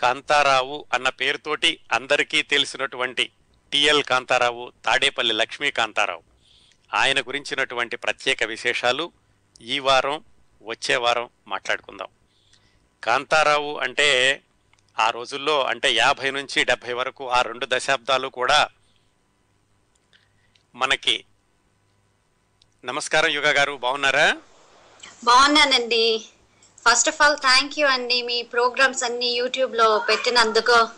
కాంతారావు అన్న పేరుతోటి అందరికీ తెలిసినటువంటి టిఎల్ కాంతారావు తాడేపల్లి లక్ష్మీ కాంతారావు. ఆయన గురించినటువంటి ప్రత్యేక విశేషాలు ఈ వారం వచ్చే వారం మాట్లాడుకుందాం. కాంతారావు అంటే ఆ రోజుల్లో అంటే యాభై నుంచి డెబ్భై వరకు ఆ రెండు దశాబ్దాలు కూడా మనకి నమస్కారం యుగ గారు బాగున్నారా? బాగున్నానండి. First of all thank you అండి. మీ ప్రోగ్రామ్స్ అన్ని యూట్యూబ్లో పెట్టినందుకు.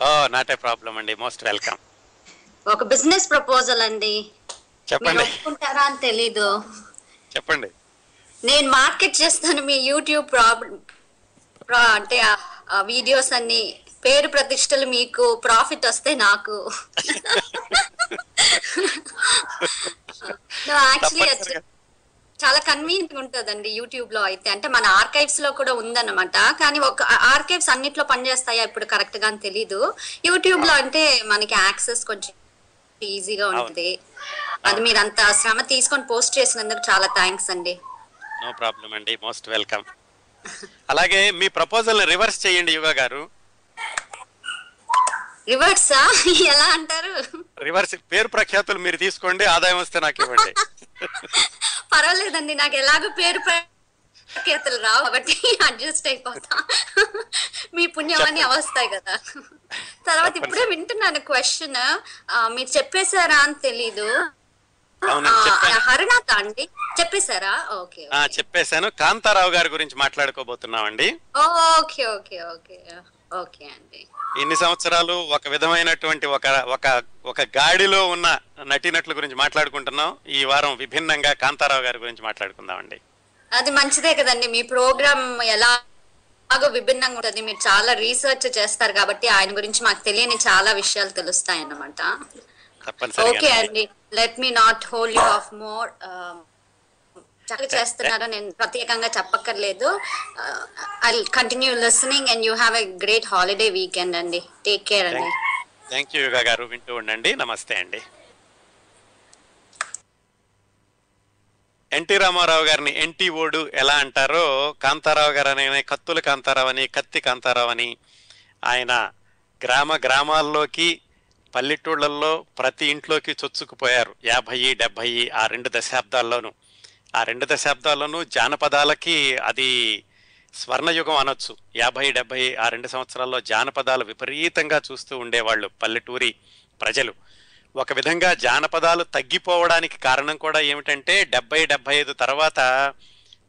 ఓ నాట్ ఏ ప్రాబ్లం అండి. Most welcome. ఒక బిజినెస్ ప్రపోజల్ అండి. చెప్పండి. ఒప్పుకుంటారా అని తెలీదు. చెప్పండి. నేను మార్కెట్ చేస్తాను మీ యూట్యూబ్ ప్రాబ్లం అంటే ఆ వీడియోస్ అన్ని. పేరు ప్రతిష్టలు మీకు ప్రాఫిట్ వస్తే నాకు. యాక్చువల్లీ. చాలా కన్వీనియంట్ ఉంటుందండి యూట్యూబ్లో అయితే. అంటే మన ఆర్కైవ్స్లో కూడా ఉందన్నమాట. కానీ ఒక ఆర్కైవ్స్ అన్నిట్లో పనిచేస్తాయా ఇప్పుడు కరెక్ట్గా అని తెలీదు. యూట్యూబ్లో అంటే మనకి యాక్సెస్ కొంచెం ఈజీగా ఉంటుంది. అది మీరు అంత శ్రమ తీసుకొని పోస్ట్ చేసినందుకు చాలా థ్యాంక్స్ అండి. నో ప్రాబ్లం అండి. మోస్ట్ వెల్కమ్ అలాగే మీ ప్రపోజల్ రివర్స్ చేయండి యుగ గారు. రివర్సా? ఎలా అంటారు? రివర్స్ పేరు ప్రఖ్యాతులు మీరు తీసుకోండి ఆదాయం వస్తే నాకు ఇవ్వండి. పర్వాలేదండి నాకు ఎలాగో పేరు ప్రఖ్యాతులు రావు కాబట్టి అడ్జస్ట్ అయిపోతా. మీ పుణ్యమని అవస్తాయి కదా. తర్వాత ఇప్పుడే వింటున్నాను క్వశ్చన్ మీరు చెప్పేశారా అని తెలీదు. హరినాథ అండి చెప్పేశారా? ఓకే. చెప్పేశాను. కాంతారావు గారి గురించి మాట్లాడుకోబోతున్నామండి. Okay okay okay. ఇన్ని సంవత్సరాలు ఒక విధమైనటువంటి ఒక ఒక ఒక గాడిలో ఉన్న నటీనటుల గురించి మాట్లాడుకుంటున్నాం. ఈ వారం విభిన్నంగా కాంతారావు గారి గురించి మాట్లాడుకుందామండి. అది మంచిదే కదండి. మీ ప్రోగ్రామ్ ఎలాగో విభిన్నంగా ఉంటుంది. మీరు చాలా రీసెర్చ్ చేస్తారు కాబట్టి ఆయన గురించి మాకు తెలియని చాలా విషయాలు తెలుస్తాయి అన్నమాట ఓకే అండి. Let me not hold you off more చక్కగా చేస్తున్నారో నేను ప్రత్యేకంగా చెప్పక్కర్లేదు. I continue listening and you have a great holiday weekend అండి. టేక్ కేర్ అండి. థ్యాంక్ యూ యుగా గారు. వింటూ ఉండండి. నమస్తే అండి. ఎన్టీ రామారావు గారిని ఎన్టీ ఓడు ఎలా అంటారో కాంతారావు గారు అనే కత్తుల కాంతారావు అని కత్తి కాంతారావు అని ఆయన గ్రామ గ్రామాల్లోకి పల్లెటూళ్ళల్లో ప్రతి ఇంట్లోకి చొచ్చుకుపోయారు. యాభై డెబ్భై ఆ రెండు దశాబ్దాల్లోనూ. ఆ రెండు దశాబ్దాల్లోనూ జానపదాలకి అది స్వర్ణయుగం అనొచ్చు. యాభై డెబ్బై ఆ రెండు సంవత్సరాల్లో జానపదాలు విపరీతంగా చూస్తూ ఉండేవాళ్ళు పల్లెటూరి ప్రజలు. ఒక విధంగా జానపదాలు తగ్గిపోవడానికి కారణం కూడా ఏమిటంటే డెబ్బై డెబ్బై ఐదు తర్వాత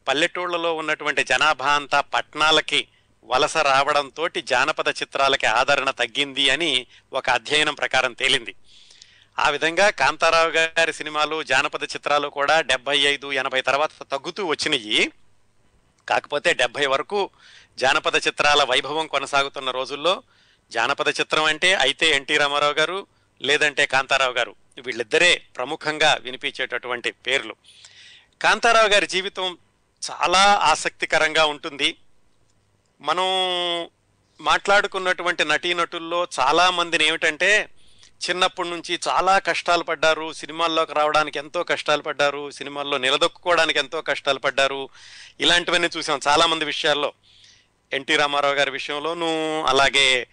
పల్లెటూళ్ళలో ఉన్నటువంటి జనాభా అంతా పట్టణాలకి వలస రావడంతో జానపద చిత్రాలకి ఆదరణ తగ్గింది అని ఒక అధ్యయనం ప్రకారం తేలింది. ఆ విధంగా కాంతారావు గారి సినిమాలు జానపద చిత్రాలు కూడా డెబ్బై ఐదు ఎనభై తర్వాత తగ్గుతూ వచ్చినాయి. కాకపోతే డెబ్బై వరకు జానపద చిత్రాల వైభవం కొనసాగుతున్న రోజుల్లో జానపద చిత్రం అంటే అయితే ఎన్టీ రామారావు గారు లేదంటే కాంతారావు గారు వీళ్ళిద్దరే ప్రముఖంగా వినిపించేటటువంటి పేర్లు. కాంతారావు గారి జీవితం చాలా ఆసక్తికరంగా ఉంటుంది. మనం మాట్లాడుకున్నటువంటి నటీనటుల్లో చాలా మందిని ఏమిటంటే చిన్నప్పటి నుంచి చాలా కష్టాలు పడ్డారు. సినిమాల్లోకి రావడానికి ఎంతో కష్టాలు పడ్డారు. సినిమాల్లో నిలదొక్కుకోవడానికి ఎంతో కష్టాలు పడ్డారు. ఇలాంటివన్నీ చూసాం చాలామంది విషయాల్లో. ఎన్టీ రామారావు గారి విషయంలోనూ అలాగే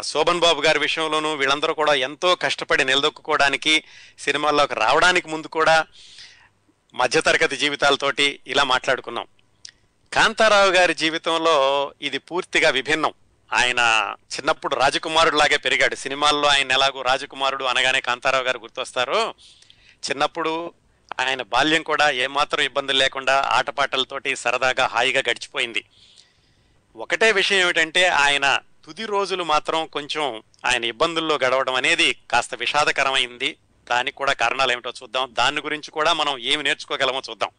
శోభన్ బాబు గారి విషయంలోనూ వీళ్ళందరూ కూడా ఎంతో కష్టపడి నిలదొక్కుకోవడానికి సినిమాల్లోకి రావడానికి ముందు కూడా మధ్యతరగతి జీవితాలతోటి ఇలా మాట్లాడుకున్నాం. కాంతారావు గారి జీవితంలో ఇది పూర్తిగా విభిన్నం. ఆయన చిన్నప్పుడు రాజకుమారుడు లాగే పెరిగాడు. సినిమాల్లో ఆయన ఎలాగో రాజకుమారుడు అనగానే కాంతారావు గారు గుర్తొస్తారో. చిన్నప్పుడు ఆయన బాల్యం కూడా ఏమాత్రం ఇబ్బందులు లేకుండా ఆటపాటలతోటి సరదాగా హాయిగా గడిచిపోయింది. ఒకటే విషయం ఏమిటంటే ఆయన తుది రోజులు మాత్రం కొంచెం ఆయన ఇబ్బందుల్లో గడవడం అనేది కాస్త విషాదకరమైంది. దానికి కూడా కారణాలు ఏమిటో చూద్దాం. దాని గురించి కూడా మనం ఏమి నేర్చుకోగలమో చూద్దాం.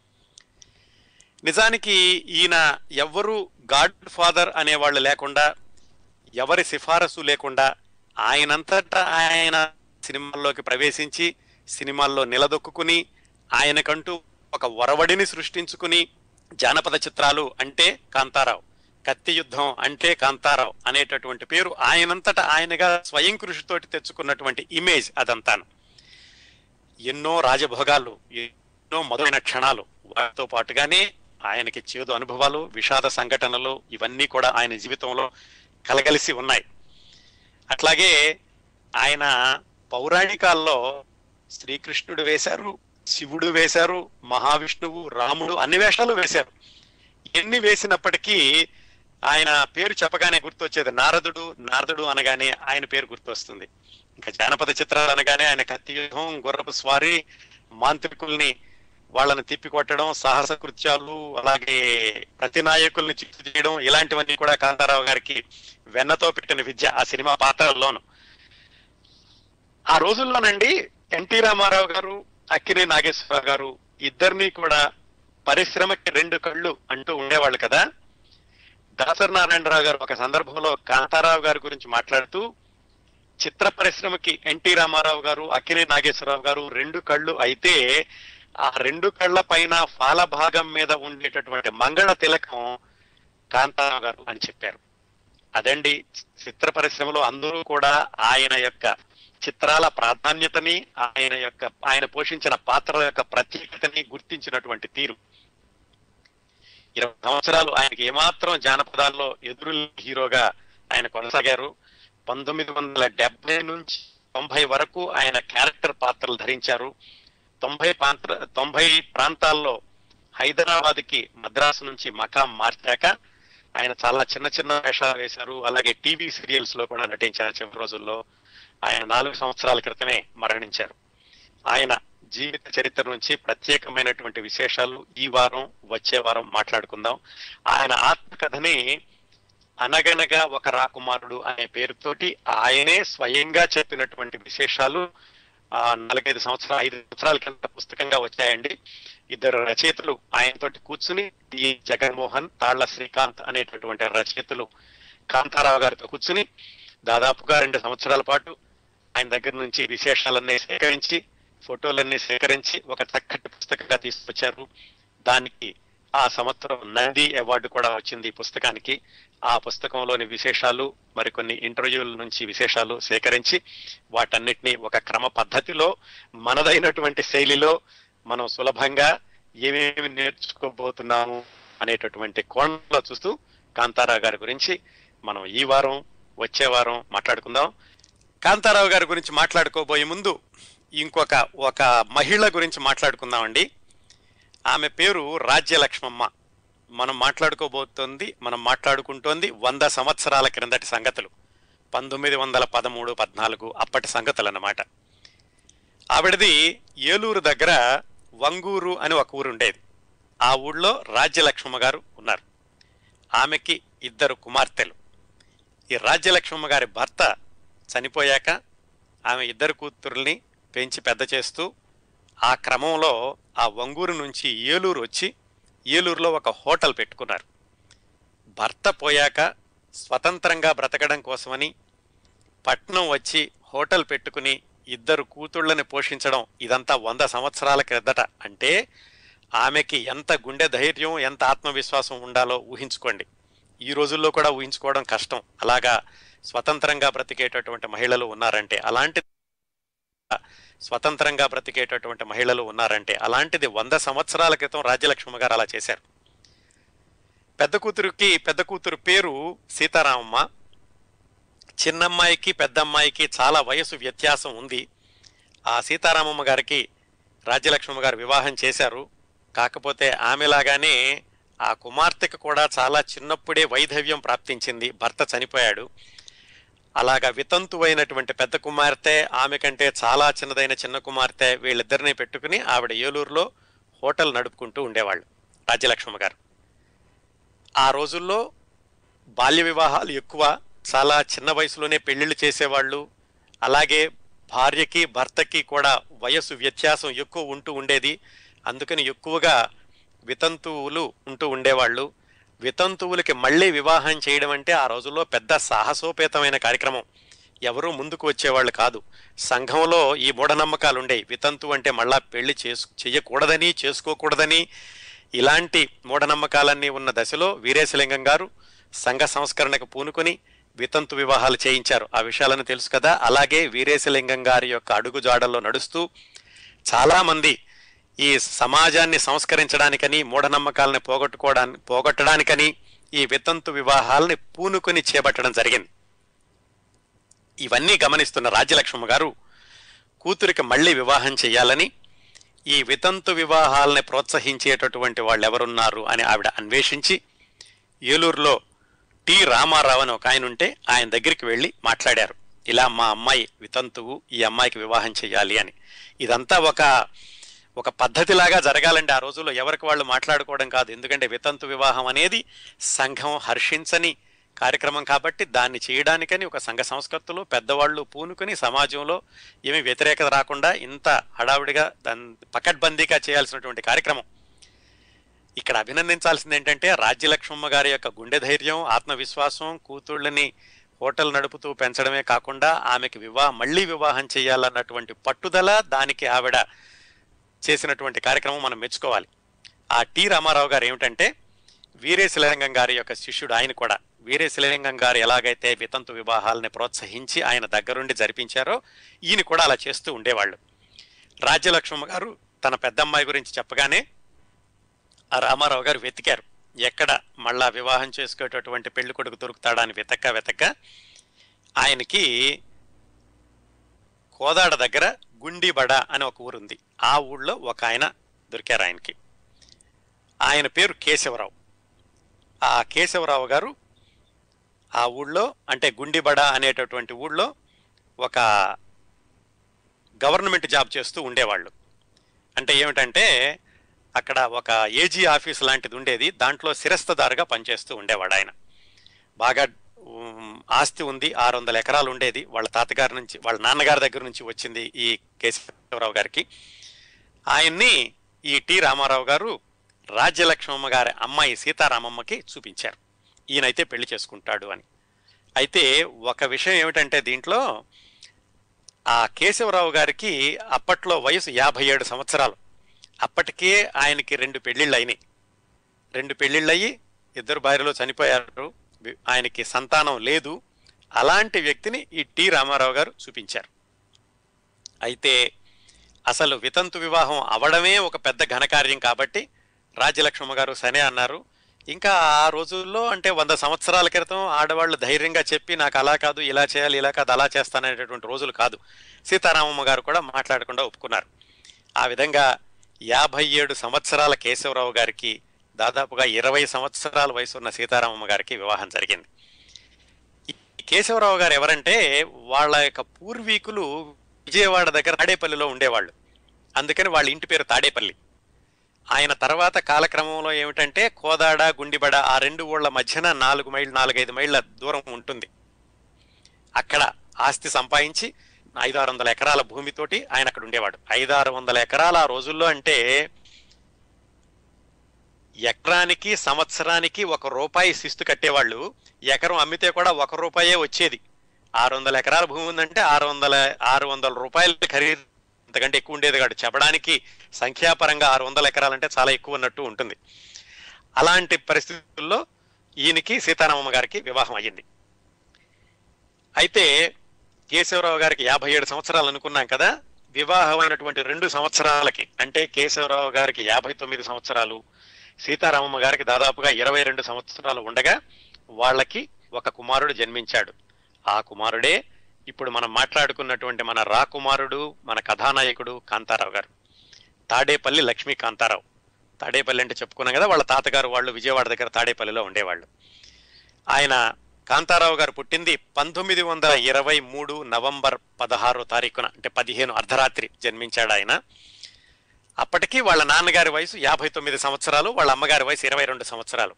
నిజానికి ఈయన ఎవ్వరూ గాడ్ ఫాదర్ అనేవాళ్ళు లేకుండా ఎవరి సిఫారసు లేకుండా ఆయనంతటా ఆయన సినిమాల్లోకి ప్రవేశించి సినిమాల్లో నిలదొక్కుని ఆయనకంటూ ఒక ఒరవడిని సృష్టించుకుని జానపద చిత్రాలు అంటే కాంతారావు కత్తి యుద్ధం అంటే కాంతారావు అనేటటువంటి పేరు ఆయనంతటా ఆయనగా స్వయం కృషితోటి తెచ్చుకున్నటువంటి ఇమేజ్ అదంతాను. ఎన్నో రాజభోగాలు ఎన్నో మొదలైన క్షణాలు వాటితో పాటుగానే ఆయనకి చేదు అనుభవాలు విషాద సంఘటనలు ఇవన్నీ కూడా ఆయన జీవితంలో కలగలిసి ఉన్నాయి. అట్లాగే ఆయన పౌరాణికాల్లో శ్రీకృష్ణుడు వేశారు శివుడు వేశారు మహావిష్ణువు రాముడు అన్ని వేషాలు వేశారు. ఎన్ని వేసినప్పటికీ ఆయన పేరు చెప్పగానే గుర్తొచ్చేది నారదుడు నారదుడు అనగానే ఆయన పేరు గుర్తొస్తుంది. ఇంకా జానపద చిత్రాలు అనగానే ఆయన కత్తి యుద్ధం గుర్రపు స్వారీ మాంత్రికుల్ని వాళ్ళని తిప్పికొట్టడం సాహస కృత్యాలు అలాగే ప్రతి నాయకుల్ని చిత్తు చేయడం ఇలాంటివన్నీ కూడా కాంతారావు గారికి వెన్నతో పెట్టిన విద్య ఆ సినిమా పాత్రల్లోను. ఆ రోజుల్లోనండి ఎన్టీ రామారావు గారు అక్కినే నాగేశ్వరరావు గారు ఇద్దరిని కూడా పరిశ్రమకి రెండు కళ్ళు అంటూ ఉండేవాళ్ళు కదా. దాసరి నారాయణరావు గారు ఒక సందర్భంలో కాంతారావు గారి గురించి మాట్లాడుతూ చిత్ర పరిశ్రమకి ఎన్టీ రామారావు గారు అక్కినే నాగేశ్వరరావు గారు రెండు కళ్ళు అయితే ఆ రెండు కళ్ళ పైన ఫాల భాగం మీద ఉండేటటువంటి మంగళ తిలకం కాంతారావు గారు అని చెప్పారు. అదండి చిత్ర పరిశ్రమలో అందరూ కూడా ఆయన యొక్క చిత్రాల ప్రాధాన్యతని ఆయన యొక్క ఆయన పోషించిన పాత్రల యొక్క ప్రత్యేకతని గుర్తించినటువంటి తీరు. ఇరవై సంవత్సరాలు ఆయనకి ఏమాత్రం జానపదాల్లో ఎదురు హీరోగా ఆయన కొనసాగారు. పంతొమ్మిది వందల డెబ్బై నుంచి తొంభై వరకు ఆయన క్యారెక్టర్ పాత్రలు ధరించారు. తొంభై ప్రాంత తొంభై ప్రాంతాల్లో హైదరాబాద్కి మద్రాసు నుంచి మకాం మార్చాక ఆయన చాలా చిన్న చిన్న వేషాలు వేశారు. అలాగే టీవీ సీరియల్స్లో కూడా నటించారు చివరి రోజుల్లో. ఆయన నాలుగు సంవత్సరాల క్రితమే మరణించారు. ఆయన జీవిత చరిత్ర నుంచి ప్రత్యేకమైనటువంటి విశేషాలు ఈ వారం వచ్చే వారం మాట్లాడుకుందాం. ఆయన ఆత్మకథని అనగనగా ఒక రాకుమారుడు అనే పేరుతోటి ఆయనే స్వయంగా చెప్పినటువంటి విశేషాలు నాలుగైదు సంవత్సరాలు ఐదు సంవత్సరాల కింద పుస్తకంగా వచ్చాయండి. ఇద్దరు రచయితలు ఆయనతోటి కూర్చుని టి జగన్మోహన్ తాళ్ళ శ్రీకాంత్ అనేటటువంటి రచయితలు కాంతారావు గారితో కూర్చుని దాదాపుగా రెండు సంవత్సరాల పాటు ఆయన దగ్గర నుంచి విశేషాలన్నీ సేకరించి ఫోటోలన్నీ సేకరించి ఒక చక్కటి పుస్తకంగా తీసుకొచ్చారు. దానికి ఆ సంవత్సరం నంది అవార్డు కూడా వచ్చింది ఈ పుస్తకానికి. ఆ పుస్తకంలోని విశేషాలు మరికొన్ని ఇంటర్వ్యూల నుంచి విశేషాలు సేకరించి వాటన్నిటిని ఒక క్రమ పద్ధతిలో మనదైనటువంటి శైలిలో మనం సులభంగా ఏమేమి నేర్చుకోబోతున్నాము అనేటటువంటి కోణంలో చూస్తూ కాంతారావు గారి గురించి మనం ఈ వారం వచ్చే వారం మాట్లాడుకుందాం. కాంతారావు గారి గురించి మాట్లాడుకోబోయే ముందు ఇంకొక ఒక మహిళ గురించి మాట్లాడుకుందామండి. ఆమె పేరు రాజ్యలక్ష్మమ్మ. మనం మాట్లాడుకోబోతోంది మనం మాట్లాడుకుంటోంది వంద సంవత్సరాల క్రిందటి సంగతులు. పంతొమ్మిది వందల పదమూడు పద్నాలుగు అప్పటి సంగతులు అన్నమాట ఆవిడది ఏలూరు దగ్గర వంగూరు అని ఒక ఊరు ఉండేది ఆ ఊళ్ళో రాజ్యలక్ష్మమ్మ గారు ఉన్నారు. ఆమెకి ఇద్దరు కుమార్తెలు. ఈ రాజ్యలక్ష్మమ్మ గారి భర్త చనిపోయాక ఆమె ఇద్దరు కూతుర్ని పెంచి పెద్ద చేస్తూ ఆ క్రమంలో ఆ వంగూరు నుంచి ఏలూరు వచ్చి ఏలూరులో ఒక హోటల్ పెట్టుకున్నారు. భర్త పోయాక స్వతంత్రంగా బ్రతకడం కోసమని పట్నం వచ్చి హోటల్ పెట్టుకుని ఇద్దరు కూతుళ్ళని పోషించడం ఇదంతా వంద సంవత్సరాల క్రిందట. అంటే ఆమెకి ఎంత గుండె ధైర్యం ఎంత ఆత్మవిశ్వాసం ఉండాలో ఊహించుకోండి. ఈ రోజుల్లో కూడా ఊహించుకోవడం కష్టం. అలాగా స్వతంత్రంగా బ్రతికేటటువంటి మహిళలు ఉన్నారంటే అలాంటి స్వతంత్రంగా బ్రతికేటటువంటి మహిళలు ఉన్నారంటే అలాంటిది వంద సంవత్సరాల క్రితం రాజ్యలక్ష్మి గారు అలా చేశారు. పెద్ద కూతురికి పెద్ద కూతురు పేరు సీతారామమ్మ. చిన్నమ్మాయికి పెద్దమ్మాయికి చాలా వయసు వ్యత్యాసం ఉంది. ఆ సీతారామమ్మ గారికి రాజ్యలక్ష్మి గారు వివాహం చేశారు. కాకపోతే ఆమెలాగానే ఆ కుమార్తెకు కూడా చాలా చిన్నప్పుడే వైధవ్యం ప్రాప్తించింది. భర్త చనిపోయాడు. అలాగా వితంతువైనటువంటి పెద్ద కుమార్తె ఆమె కంటే చాలా చిన్నదైన చిన్న కుమార్తె వీళ్ళిద్దరిని పెట్టుకుని ఆవిడ ఏలూరులో హోటల్ నడుపుకుంటూ ఉండేవాళ్ళు రాజ్యలక్ష్మ గారు. ఆ రోజుల్లో బాల్య వివాహాలు ఎక్కువ చాలా చిన్న వయసులోనే పెళ్ళిళ్ళు చేసేవాళ్ళు అలాగే భార్యకి భర్తకి కూడా వయసు వ్యత్యాసం ఎక్కువ ఉంటూ ఉండేది. అందుకని ఎక్కువగా వితంతువులు ఉంటూ ఉండేవాళ్ళు. వితంతువులకి మళ్ళీ వివాహం చేయడం అంటే ఆ రోజుల్లో పెద్ద సాహసోపేతమైన కార్యక్రమం. ఎవరూ ముందుకు వచ్చేవాళ్ళు కాదు. సంఘంలో ఈ మూఢనమ్మకాలు ఉండేవి వితంతు అంటే మళ్ళా పెళ్ళి చేసు చేయకూడదని చేసుకోకూడదని ఇలాంటి మూఢనమ్మకాలన్నీ ఉన్న దశలో వీరేశలింగం గారు సంఘ సంస్కరణకు పూనుకొని వితంతు వివాహాలు చేయించారు. ఆ విషయాలను తెలుసు కదా. అలాగే వీరేశలింగం గారి యొక్క అడుగుజాడల్లో నడుస్తూ చాలామంది ఈ సమాజాన్ని సంస్కరించడానికని మూఢనమ్మకాలని పోగొట్టుకోవడానికి పోగొట్టడానికని ఈ వితంతు వివాహాలని పూనుకొని చేపట్టడం జరిగింది. ఇవన్నీ గమనిస్తున్న రాజ్యలక్ష్మ గారు కూతురికి మళ్ళీ వివాహం చేయాలని ఈ వితంతు వివాహాలని ప్రోత్సహించేటటువంటి వాళ్ళు ఎవరున్నారు అని ఆవిడ అన్వేషించి ఏలూరులో టి రామారావు అని ఒక ఆయన ఉంటే ఆయన దగ్గరికి వెళ్ళి మాట్లాడారు. ఇలా మా అమ్మాయి వితంతువు ఈ అమ్మాయికి వివాహం చేయాలి అని. ఇదంతా ఒక ఒక పద్ధతిలాగా జరగాలండి. ఆ రోజుల్లో ఎవరికి వాళ్ళు మాట్లాడుకోవడం కాదు. ఎందుకంటే వితంతు వివాహం అనేది సంఘం హర్షించని కార్యక్రమం కాబట్టి దాన్ని చేయడానికని ఒక సంఘ సంస్కృతులు పెద్దవాళ్ళు పూనుకుని సమాజంలో ఏమీ వ్యతిరేకత రాకుండా ఇంత హడావుడిగా దాన్ని పకడ్బందీగా చేయాల్సినటువంటి కార్యక్రమం. ఇక్కడ అభినందించాల్సింది ఏంటంటే రాజ్యలక్ష్మమ్మ గారి యొక్క గుండె ధైర్యం ఆత్మవిశ్వాసం కూతుళ్ళని హోటల్ నడుపుతూ పెంచడమే కాకుండా ఆమెకి వివాహ మళ్ళీ వివాహం చేయాలన్నటువంటి పట్టుదల దానికి ఆవిడ చేసినటువంటి కార్యక్రమం మనం మెచ్చుకోవాలి. ఆ టి రామారావు గారు ఏమిటంటే వీరేశలింగం గారి యొక్క శిష్యుడు ఆయన కూడా. వీరేశలింగం గారు ఎలాగైతే వితంతు వివాహాలని ప్రోత్సహించి ఆయన దగ్గరుండి జరిపించారో ఈయన కూడా అలా చేస్తూ ఉండేవాళ్ళు. రాజ్యలక్ష్మమ్మ గారు తన పెద్దమ్మాయి గురించి చెప్పగానే ఆ రామారావు గారు వెతికారు. ఎక్కడ మళ్ళా వివాహం చేసుకునేటటువంటి పెళ్ళి కొడుకు దొరుకుతాడా అని వెతక్క వెతక్క ఆయనకి కోదాడ దగ్గర గుండిబడ అని ఒక ఊరుంది. ఆ ఊళ్ళో ఒక ఆయన దొరికారు ఆయనకి. ఆయన పేరు కేశవరావు. ఆ కేశవరావు గారు ఆ ఊళ్ళో అంటే గుండిబడ అనేటటువంటి ఊళ్ళో ఒక గవర్నమెంట్ జాబ్ చేస్తూ ఉండేవాళ్ళు. అంటే ఏమిటంటే అక్కడ ఒక ఏజీ ఆఫీస్ లాంటిది ఉండేది. దాంట్లో శిరస్తదారుగా పనిచేస్తూ ఉండేవాడు ఆయన. బాగా ఆస్తి ఉంది ఆరు వందల ఎకరాలు ఉండేది. వాళ్ళ తాతగారి నుంచి వాళ్ళ నాన్నగారి దగ్గర నుంచి వచ్చింది ఈ కేశవరావు గారికి. ఆయన్ని ఈ టి రామారావు గారు రాజ్యలక్ష్మమ్మ గారి అమ్మాయి సీతారామమ్మకి చూపించారు. ఈయనైతే పెళ్ళి చేసుకుంటాడు అని. అయితే ఒక విషయం ఏమిటంటే దీంట్లో ఆ కేశవరావు గారికి అప్పట్లో వయసు యాభై ఏడు సంవత్సరాలు. అప్పటికే ఆయనకి రెండు పెళ్ళిళ్ళు అయినాయి రెండు పెళ్ళిళ్ళు అయ్యి ఇద్దరు భార్యలో చనిపోయారు. ఆయనకి సంతానం లేదు. అలాంటి వ్యక్తిని ఈ టి రామారావు గారు చూపించారు. అయితే అసలు వితంతు వివాహం అవడమే ఒక పెద్ద ఘనకార్యం కాబట్టి రాజ్యలక్ష్మ గారు సనే అన్నారు. ఇంకా ఆ రోజుల్లో అంటే వంద సంవత్సరాల క్రితం ఆడవాళ్ళు ధైర్యంగా చెప్పి నాకు అలా కాదు ఇలా చేయాలి ఇలా కాదు అలా చేస్తాననేటటువంటి రోజులు కాదు. సీతారామమ్మ గారు కూడా మాట్లాడకుండా ఒప్పుకున్నారు. ఆ విధంగా యాభై ఏడు సంవత్సరాల కేశవరావు గారికి దాదాపుగా ఇరవై సంవత్సరాల వయసు ఉన్న సీతారామమ్మ గారికి వివాహం జరిగింది. కేశవరావు గారు ఎవరంటే వాళ్ళ యొక్క పూర్వీకులు విజయవాడ దగ్గర తాడేపల్లిలో ఉండేవాళ్ళు. అందుకని వాళ్ళ ఇంటి పేరు తాడేపల్లి. ఆయన తర్వాత కాలక్రమంలో ఏమిటంటే కోదాడ గుండిబడ ఆ రెండు ఊళ్ళ మధ్యన నాలుగు మైళ్ళు నాలుగైదు మైళ్ళ దూరం ఉంటుంది. అక్కడ ఆస్తి సంపాదించి ఐదారు వందల ఎకరాల భూమితోటి ఆయన అక్కడ ఉండేవాడు. ఐదారు వందల ఎకరాల ఆ రోజుల్లో అంటే ఎకరానికి సంవత్సరానికి ఒక రూపాయి శిస్తు కట్టేవాళ్ళు. ఎకరం అమ్మితే కూడా ఒక రూపాయే వచ్చేది. ఆరు వందల ఎకరాల భూమి ఉందంటే ఆరు వందల ఆరు వందల రూపాయల ఖరీదు. అంతకంటే ఎక్కువ ఉండేది కాదు. చెప్పడానికి సంఖ్యాపరంగా ఆరు వందల ఎకరాలంటే చాలా ఎక్కువ ఉన్నట్టు ఉంటుంది. అలాంటి పరిస్థితుల్లో ఈయనకి సీతారామమ్మ గారికి వివాహం అయ్యింది. అయితే కేశవరావు గారికి యాభై ఏడు సంవత్సరాలు అనుకున్నాం కదా. వివాహమైనటువంటి రెండు సంవత్సరాలకి అంటే కేశవరావు గారికి యాభై తొమ్మిది సంవత్సరాలు సీతారామమ్మ గారికి దాదాపుగా ఇరవై రెండు సంవత్సరాలు ఉండగా వాళ్ళకి ఒక కుమారుడు జన్మించాడు. ఆ కుమారుడే ఇప్పుడు మనం మాట్లాడుకున్నటువంటి మన రాకుమారుడు మన కథానాయకుడు కాంతారావు గారు. తాడేపల్లి లక్ష్మీ కాంతారావు. తాడేపల్లి అంటే చెప్పుకున్నాం కదా వాళ్ళ తాతగారు వాళ్ళు విజయవాడ దగ్గర తాడేపల్లిలో ఉండేవాళ్ళు. ఆయన కాంతారావు గారు పుట్టింది పంతొమ్మిది వందల ఇరవై మూడు నవంబర్ పదహారో తారీఖున అంటే పదిహేను అర్ధరాత్రి జన్మించాడు ఆయన అప్పటికి వాళ్ళ నాన్నగారి వయసు యాభై తొమ్మిది సంవత్సరాలు వాళ్ళ అమ్మగారి వయసు ఇరవై రెండు సంవత్సరాలు.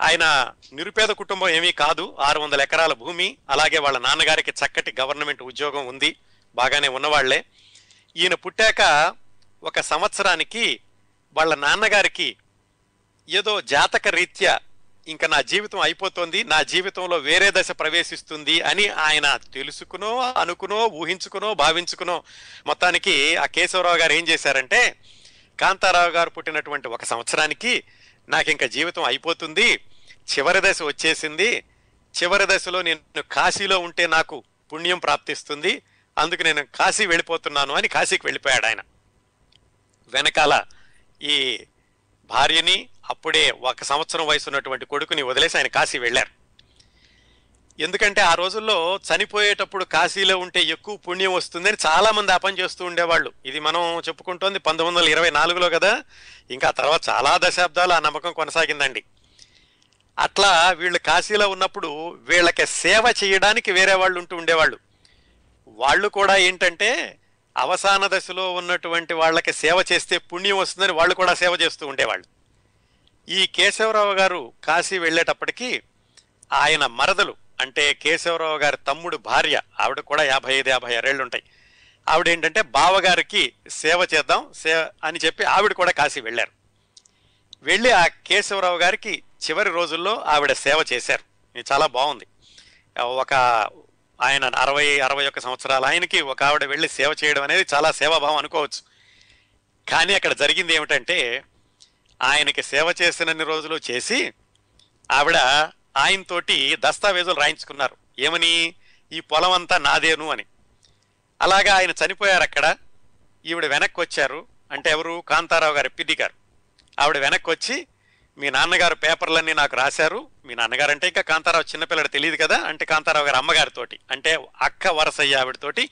ఆయన నిరుపేద కుటుంబం ఏమీ కాదు ఆరు వందల ఎకరాల భూమి అలాగే వాళ్ళ నాన్నగారికి చక్కటి గవర్నమెంట్ ఉద్యోగం ఉంది బాగానే ఉన్నవాళ్ళే. ఈయన పుట్టాక ఒక సంవత్సరానికి వాళ్ళ నాన్నగారికి ఏదో జాతక రీత్యా ఇంకా నా జీవితం అయిపోతుంది నా జీవితంలో వేరే దశ ప్రవేశిస్తుంది అని ఆయన తెలుసుకునో అనుకునో ఊహించుకునో భావించుకునో మొత్తానికి ఆ కేశవరావు గారు ఏం చేశారంటే కాంతారావు గారు పుట్టినటువంటి ఒక సంవత్సరానికి నాకు ఇంకా జీవితం అయిపోతుంది చివరి దశ వచ్చేసింది చివరి దశలో నేను కాశీలో ఉంటే నాకు పుణ్యం ప్రాప్తిస్తుంది అందుకు నేను కాశీ వెళ్ళిపోతున్నాను అని కాశీకి వెళ్ళిపోయాడు ఆయన. వెనకాల ఈ భార్యని అప్పుడే ఒక సంవత్సరం వయసు ఉన్నటువంటి కొడుకుని వదిలేసి ఆయన కాశీ వెళ్ళారు. ఎందుకంటే ఆ రోజుల్లో చనిపోయేటప్పుడు కాశీలో ఉంటే ఎక్కువ పుణ్యం వస్తుందని చాలామంది ఆ పని చేస్తూ ఉండేవాళ్ళు. ఇది మనం చెప్పుకుంటోంది పంతొమ్మిది వందల ఇరవై నాలుగులో కదా. ఇంకా తర్వాత చాలా దశాబ్దాలు ఆ నమ్మకం కొనసాగిందండి. అట్లా వీళ్ళు కాశీలో ఉన్నప్పుడు వీళ్ళకి సేవ చేయడానికి వేరే వాళ్ళు ఉంటూ ఉండేవాళ్ళు. వాళ్ళు కూడా ఏంటంటే అవసాన దశలో ఉన్నటువంటి వాళ్ళకి సేవ చేస్తే పుణ్యం వస్తుందని వాళ్ళు కూడా సేవ చేస్తూ ఉండేవాళ్ళు. ఈ కేశవరావు గారు కాశీ వెళ్ళేటప్పటికీ ఆయన మరదలు అంటే కేశవరావు గారి తమ్ముడు భార్య ఆవిడ కూడా యాభై ఐదు యాభై ఆరేళ్ళు ఉంటాయి. ఆవిడ ఏంటంటే బావగారికి సేవ చేద్దాం సేవ అని చెప్పి ఆవిడ కూడా కాశీ వెళ్ళారు. వెళ్ళి ఆ కేశవరావు గారికి చివరి రోజుల్లో ఆవిడ సేవ చేశారు. ఇది చాలా బాగుంది. ఒక ఆయన అరవై అరవై ఒక్క సంవత్సరాల ఆయనకి ఒక ఆవిడ వెళ్ళి సేవ చేయడం అనేది చాలా సేవాభావం అనుకోవచ్చు. కానీ అక్కడ జరిగింది ఏమిటంటే ఆయనకి సేవ చేసినన్ని రోజులు చేసి ఆవిడ ఆయనతోటి దస్తావేజులు రాయించుకున్నారు. ఏమని? ఈ పొలం అంతా నాదేను అని. అలాగా ఆయన చనిపోయారు అక్కడ. ఈవిడ వెనక్కి వచ్చారు అంటే ఎవరు? కాంతారావు గారి పిద్ది గారు. ఆవిడ వెనక్కి వచ్చి మీ నాన్నగారు పేపర్లన్నీ నాకు రాశారు. మీ నాన్నగారు అంటే ఇంకా కాంతారావు చిన్నపిల్లడు తెలియదు కదా? అంటే కాంతారావు గారి అమ్మగారితోటి. అంటే అక్క వరసయ్య ఆవిడతోటి.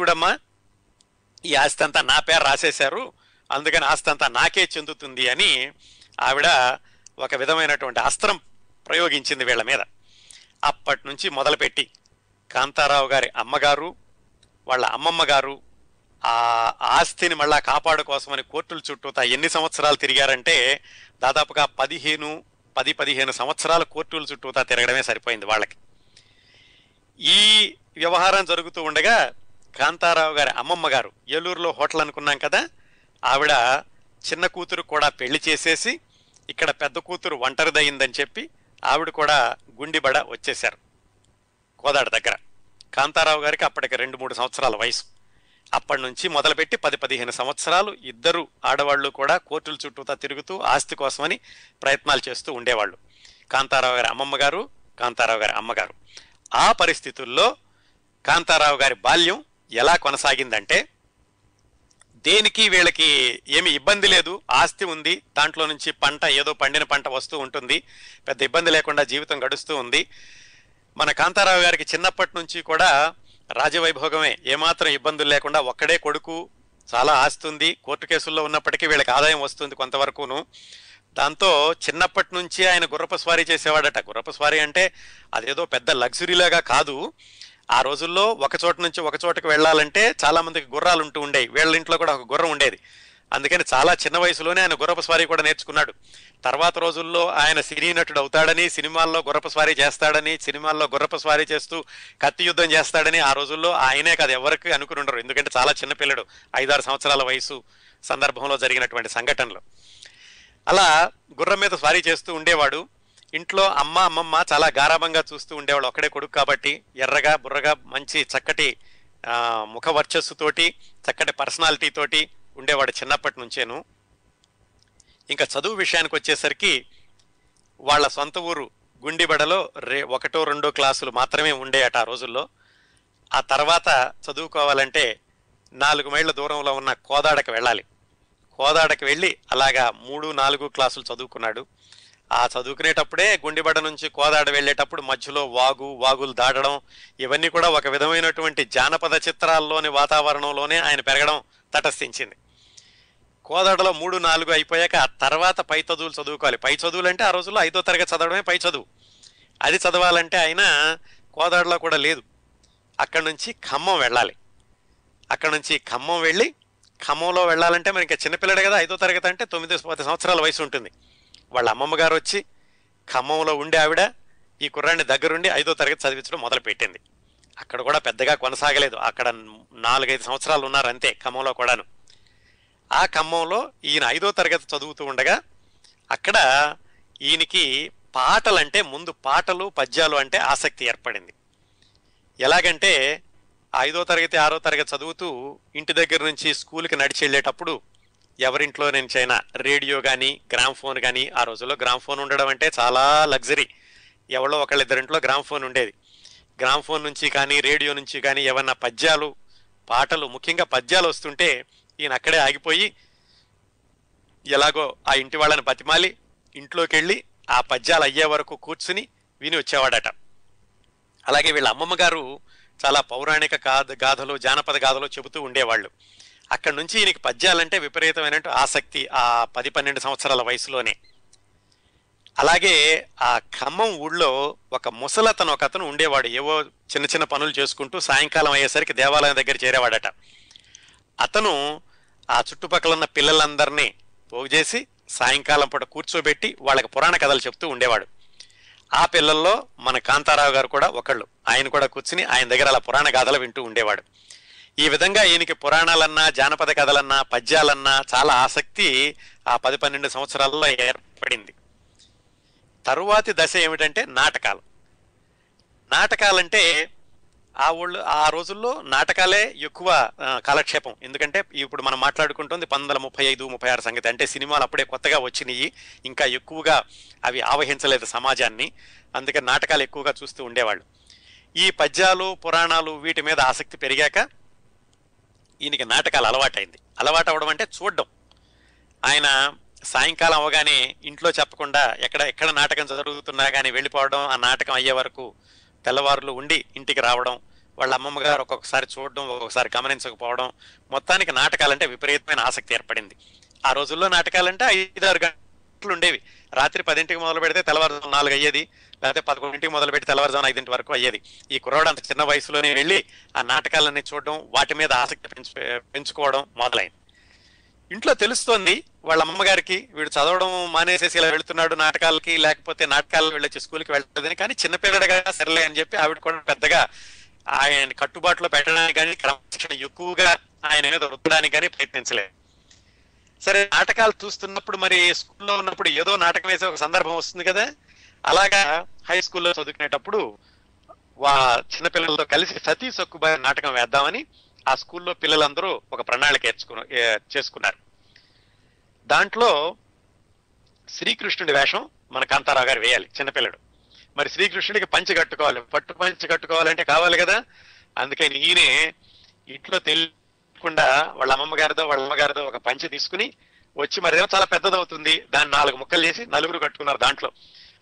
చూడమ్మా ఈ ఆస్తి అంతా నా పేరు రాసేశారు. అందుకని ఆస్తి అంతా నాకే చెందుతుంది అని ఆవిడ ఒక విధమైనటువంటి అస్త్రం ప్రయోగించింది వీళ్ళ మీద. అప్పటి నుంచి మొదలుపెట్టి కాంతారావు గారి అమ్మగారు వాళ్ళ అమ్మమ్మ గారు ఆ ఆస్తిని మళ్ళా కాపాడుకోసమని కోర్టుల చుట్టూతా ఎన్ని సంవత్సరాలు తిరిగారంటే దాదాపుగా పదిహేను పది పదిహేను సంవత్సరాలు కోర్టుల చుట్టూతా తిరగడమే సరిపోయింది వాళ్ళకి. ఈ వ్యవహారం జరుగుతూ ఉండగా కాంతారావు గారి అమ్మమ్మ గారు ఏలూరులో హోటల్ అనుకున్నాం కదా ఆవిడ చిన్న కూతురు కూడా పెళ్ళి చేసేసి ఇక్కడ పెద్ద కూతురు ఒంటరిదయ్యిందని చెప్పి ఆవిడ కూడా గుండిబడ వచ్చేశారు కోదాడ దగ్గర. కాంతారావు గారికి అప్పటికి రెండు మూడు సంవత్సరాల వయసు. అప్పటి నుంచి మొదలుపెట్టి పది పదిహేను సంవత్సరాలు ఇద్దరు ఆడవాళ్ళు కూడా కోర్టుల చుట్టూతా తిరుగుతూ ఆస్తి కోసమని ప్రయత్నాలు చేస్తూ ఉండేవాళ్ళు. కాంతారావు గారి అమ్మమ్మ గారు కాంతారావు గారి అమ్మగారు. ఆ పరిస్థితుల్లో కాంతారావు గారి బాల్యం ఎలా కొనసాగిందంటే దేనికి వీళ్ళకి ఏమి ఇబ్బంది లేదు? ఆస్తి ఉంది. దాంట్లో నుంచి పంట ఏదో పండిన పంట వస్తూ ఉంటుంది. పెద్ద ఇబ్బంది లేకుండా జీవితం గడుస్తూ ఉంది. మన కాంతారావు గారికి చిన్నప్పటి నుంచి కూడా రాజవైభోగమే. ఏమాత్రం ఇబ్బందులు లేకుండా ఒక్కడే కొడుకు చాలా ఆస్తి ఉంది. కోర్టు కేసుల్లో ఉన్నప్పటికీ వీళ్ళకి ఆదాయం వస్తుంది కొంతవరకును. దాంతో చిన్నప్పటి నుంచి ఆయన గుర్రపు స్వారీ చేసేవాడట. గుర్రపు స్వారీ అంటే అదేదో పెద్ద లగ్జరీలాగా కాదు. ఆ రోజుల్లో ఒక చోట నుంచి ఒక చోటకి వెళ్ళాలంటే చాలా మందికి గుర్రాలు ఉంటూ ఉండేవి. వీళ్ళ ఇంట్లో కూడా ఒక గుర్రం ఉండేది. అందుకని చాలా చిన్న వయసులోనే ఆయన గుర్రపు స్వారీ కూడా నేర్చుకున్నాడు. తర్వాత రోజుల్లో ఆయన సినీ నటుడు అవుతాడని సినిమాల్లో గుర్రపు స్వారీ చేస్తాడని సినిమాల్లో గుర్రపు స్వారీ చేస్తూ కత్తి యుద్ధం చేస్తాడని ఆ రోజుల్లో ఆయనే కాదు ఎవరికి అనుకుని ఉండరు. ఎందుకంటే చాలా చిన్న పిల్లడు. ఐదారు సంవత్సరాల వయసు సందర్భంలో జరిగినటువంటి సంఘటనలు. అలా గుర్రం మీద స్వారీ చేస్తూ ఉండేవాడు. ఇంట్లో అమ్మ అమ్మమ్మ చాలా గారాభంగా చూస్తూ ఉండేవాడు ఒక్కడే కొడుకు కాబట్టి ఎర్రగా బుర్రగా మంచి చక్కటి ముఖ వర్చస్సుతోటి చక్కటి పర్సనాలిటీ తోటి ఉండేవాడు చిన్నప్పటి నుంచేను. ఇంకా చదువు విషయానికి వచ్చేసరికి వాళ్ళ సొంత ఊరు గుండిబడలో రే ఒకటో రెండో క్లాసులు మాత్రమే ఉండేయట ఆ రోజుల్లో. ఆ తర్వాత చదువుకోవాలంటే నాలుగు మైళ్ళ దూరంలో ఉన్న కోదాడకి వెళ్ళాలి. కోదాడకి వెళ్ళి అలాగా మూడు నాలుగు క్లాసులు చదువుకున్నాడు. ఆ చదువుకునేటప్పుడే గుండిబడ నుంచి కోదాడ వెళ్ళేటప్పుడు మధ్యలో వాగు వాగులు దాటడం ఇవన్నీ కూడా ఒక విధమైనటువంటి జానపద చిత్రాల్లోని వాతావరణంలోనే ఆయన పెరగడం తటస్థించింది. కోదాడలో మూడు నాలుగు అయిపోయాక ఆ తర్వాత పై చదువులు చదువుకోవాలి. పై చదువులు అంటే ఆ రోజుల్లో ఐదో తరగతి చదవడమే పై చదువు. అది చదవాలంటే ఆయన కోదాడలో కూడా లేదు. అక్కడి నుంచి ఖమ్మం వెళ్ళాలి. అక్కడ నుంచి ఖమ్మం వెళ్ళి ఖమ్మంలో వెళ్ళాలంటే మరి ఇంకా చిన్నపిల్లడే కదా ఐదో తరగతి అంటే తొమ్మిది పది సంవత్సరాల వయసు ఉంటుంది. వాళ్ళ అమ్మమ్మ గారు వచ్చి ఖమ్మంలో ఉండే ఆవిడ ఈ కుర్రాన్ని దగ్గరుండి ఐదో తరగతి చదివించడం మొదలు పెట్టింది అక్కడ కూడా పెద్దగా కొనసాగలేదు. అక్కడ నాలుగైదు సంవత్సరాలు ఉన్నారు అంతే ఖమ్మంలో కూడాను. ఆ ఖమ్మంలో ఈయన ఐదో తరగతి చదువుతూ ఉండగా అక్కడ ఈయనకి పాటలంటే ముందు పాటలు పద్యాలు అంటే ఆసక్తి ఏర్పడింది. ఎలాగంటే ఐదో తరగతి ఆరో తరగతి చదువుతూ ఇంటి దగ్గర నుంచి స్కూల్కి నడిచి వెళ్ళేటప్పుడు ఎవరింట్లో నుంచైనా రేడియో కానీ గ్రామ్ ఫోన్ కానీ ఆ రోజుల్లో గ్రామ్ ఫోన్ ఉండడం అంటే చాలా లగ్జరీ. ఎవరో ఒకళ్ళిద్దరింట్లో గ్రామ్ ఫోన్ ఉండేది. గ్రామ్ ఫోన్ నుంచి కానీ రేడియో నుంచి కానీ ఏమన్నా పద్యాలు పాటలు ముఖ్యంగా పద్యాలు వస్తుంటే ఈయన అక్కడే ఆగిపోయి ఎలాగో ఆ ఇంటి వాళ్ళని బతిమాలి ఇంట్లోకి వెళ్ళి ఆ పద్యాలు అయ్యే వరకు కూర్చుని విని వచ్చేవాడట. అలాగే వీళ్ళ అమ్మమ్మ గారు చాలా పౌరాణిక గాథ గాథలు జానపద గాథలు చెబుతూ ఉండేవాళ్ళు. అక్కడి నుంచి ఈయనకి పద్యాలంటే విపరీతమైన ఆసక్తి ఆ పది పన్నెండు సంవత్సరాల వయసులోనే. అలాగే ఆ ఖమ్మం ఊళ్ళో ఒక ముసలతను ఒక అతను ఉండేవాడు. ఏవో చిన్న చిన్న పనులు చేసుకుంటూ సాయంకాలం అయ్యేసరికి దేవాలయం దగ్గర చేరేవాడట. అతను ఆ చుట్టుపక్కల ఉన్న పిల్లలందరినీ పోగు చేసి సాయంకాలం పూట కూర్చోబెట్టి వాళ్ళకి పురాణ కథలు చెప్తూ ఉండేవాడు. ఆ పిల్లల్లో మన కాంతారావు గారు కూడా ఒకళ్ళు. ఆయన కూడా కూర్చుని ఆయన దగ్గర అలా పురాణ గాథలు వింటూ ఉండేవాడు. ఈ విధంగా ఈయనకి పురాణాలన్నా జానపద కథలన్నా పద్యాలన్నా చాలా ఆసక్తి ఆ పది పన్నెండు సంవత్సరాల్లో ఏర్పడింది. తరువాతి దశ ఏమిటంటే నాటకాలు. నాటకాలంటే ఆ ఊళ్ళో ఆ రోజుల్లో నాటకాలే ఎక్కువ కాలక్షేపం. ఎందుకంటే ఇప్పుడు మనం మాట్లాడుకుంటుంది పంతొమ్మిది ముప్పై ఐదు ముప్పై ఆరు సంగతి. అంటే సినిమాలు అప్పుడే కొత్తగా వచ్చినాయి. ఇంకా ఎక్కువగా అవి ఆవహించలేదు సమాజాన్ని. అందుకే నాటకాలు ఎక్కువగా చూస్తూ ఉండేవాళ్ళు. ఈ పద్యాలు పురాణాలు వీటి మీద ఆసక్తి పెరిగాక ఈయనకి నాటకాలు అలవాటైంది. అలవాటు అవడం అంటే చూడడం. ఆయన సాయంకాలం అవగానే ఇంట్లో చెప్పకుండా ఎక్కడ ఎక్కడ నాటకం జరుగుతున్నా కానీ వెళ్ళిపోవడం ఆ నాటకం అయ్యే వరకు తెల్లవారులు ఉండి ఇంటికి రావడం వాళ్ళ అమ్మమ్మ గారు ఒక్కొక్కసారి చూడడం ఒక్కొక్కసారి గమనించకపోవడం మొత్తానికి నాటకాలంటే విపరీతమైన ఆసక్తి ఏర్పడింది. ఆ రోజుల్లో నాటకాలంటే ఐదారు గంటలు ఉండేవి రాత్రి పదింటికి మొదలు పెడితే తెల్లవారుజాము నాలుగు అయ్యేది. లేకపోతే పదకొండింటికి మొదలు పెట్టి తెల్లవారుజాము ఐదింటి వరకు అయ్యేది. ఈ కుర్రాడు అంత చిన్న వయసులోనే వెళ్ళి ఆ నాటకాలన్నీ చూడడం వాటి మీద ఆసక్తి పెంచు పెంచుకోవడం మొదలైంది. ఇంట్లో తెలుస్తోంది వాళ్ళ అమ్మగారికి వీడు చదవడం మానేసేసి ఇలా వెళ్తున్నాడు నాటకాలకి లేకపోతే నాటకాలు వెళ్ళొచ్చి స్కూల్కి వెళ్ళలేదని కానీ చిన్నపిల్లడిగా సరేలే అని చెప్పి ఆవిడ కూడా పెద్దగా ఆయన కట్టుబాటులో పెట్టడానికి కానీ క్రమశిక్షణ ఎక్కువగా ఆయన మీద రుద్దడానికి కానీ ప్రయత్నించలేదు. సరే నాటకాలు చూస్తున్నప్పుడు మరి స్కూల్లో ఉన్నప్పుడు ఏదో నాటకం వేసే ఒక సందర్భం వస్తుంది కదా. అలాగా హై స్కూల్లో చదువుకునేటప్పుడు వా చిన్నపిల్లలతో కలిసి సతీ సొక్కుబాయి నాటకం వేద్దామని ఆ స్కూల్లో పిల్లలందరూ ఒక ప్రణాళిక ఏర్చుకున్న చేసుకున్నారు. దాంట్లో శ్రీకృష్ణుడి వేషం మన కాంతారావు గారు వేయాలి చిన్నపిల్లడు. మరి శ్రీకృష్ణుడికి పంచి కట్టుకోవాలి. పట్టు పంచి కట్టుకోవాలంటే కావాలి కదా. అందుకని ఈయనే ఇంట్లో తెలియకుండా వాళ్ళ అమ్మమ్మ గారితో వాళ్ళ అమ్మగారితో ఒక పంచి తీసుకుని వచ్చి మరేమో చాలా పెద్దదవుతుంది దాన్ని నాలుగు ముక్కలు చేసి నలుగురు కట్టుకున్నారు దాంట్లో.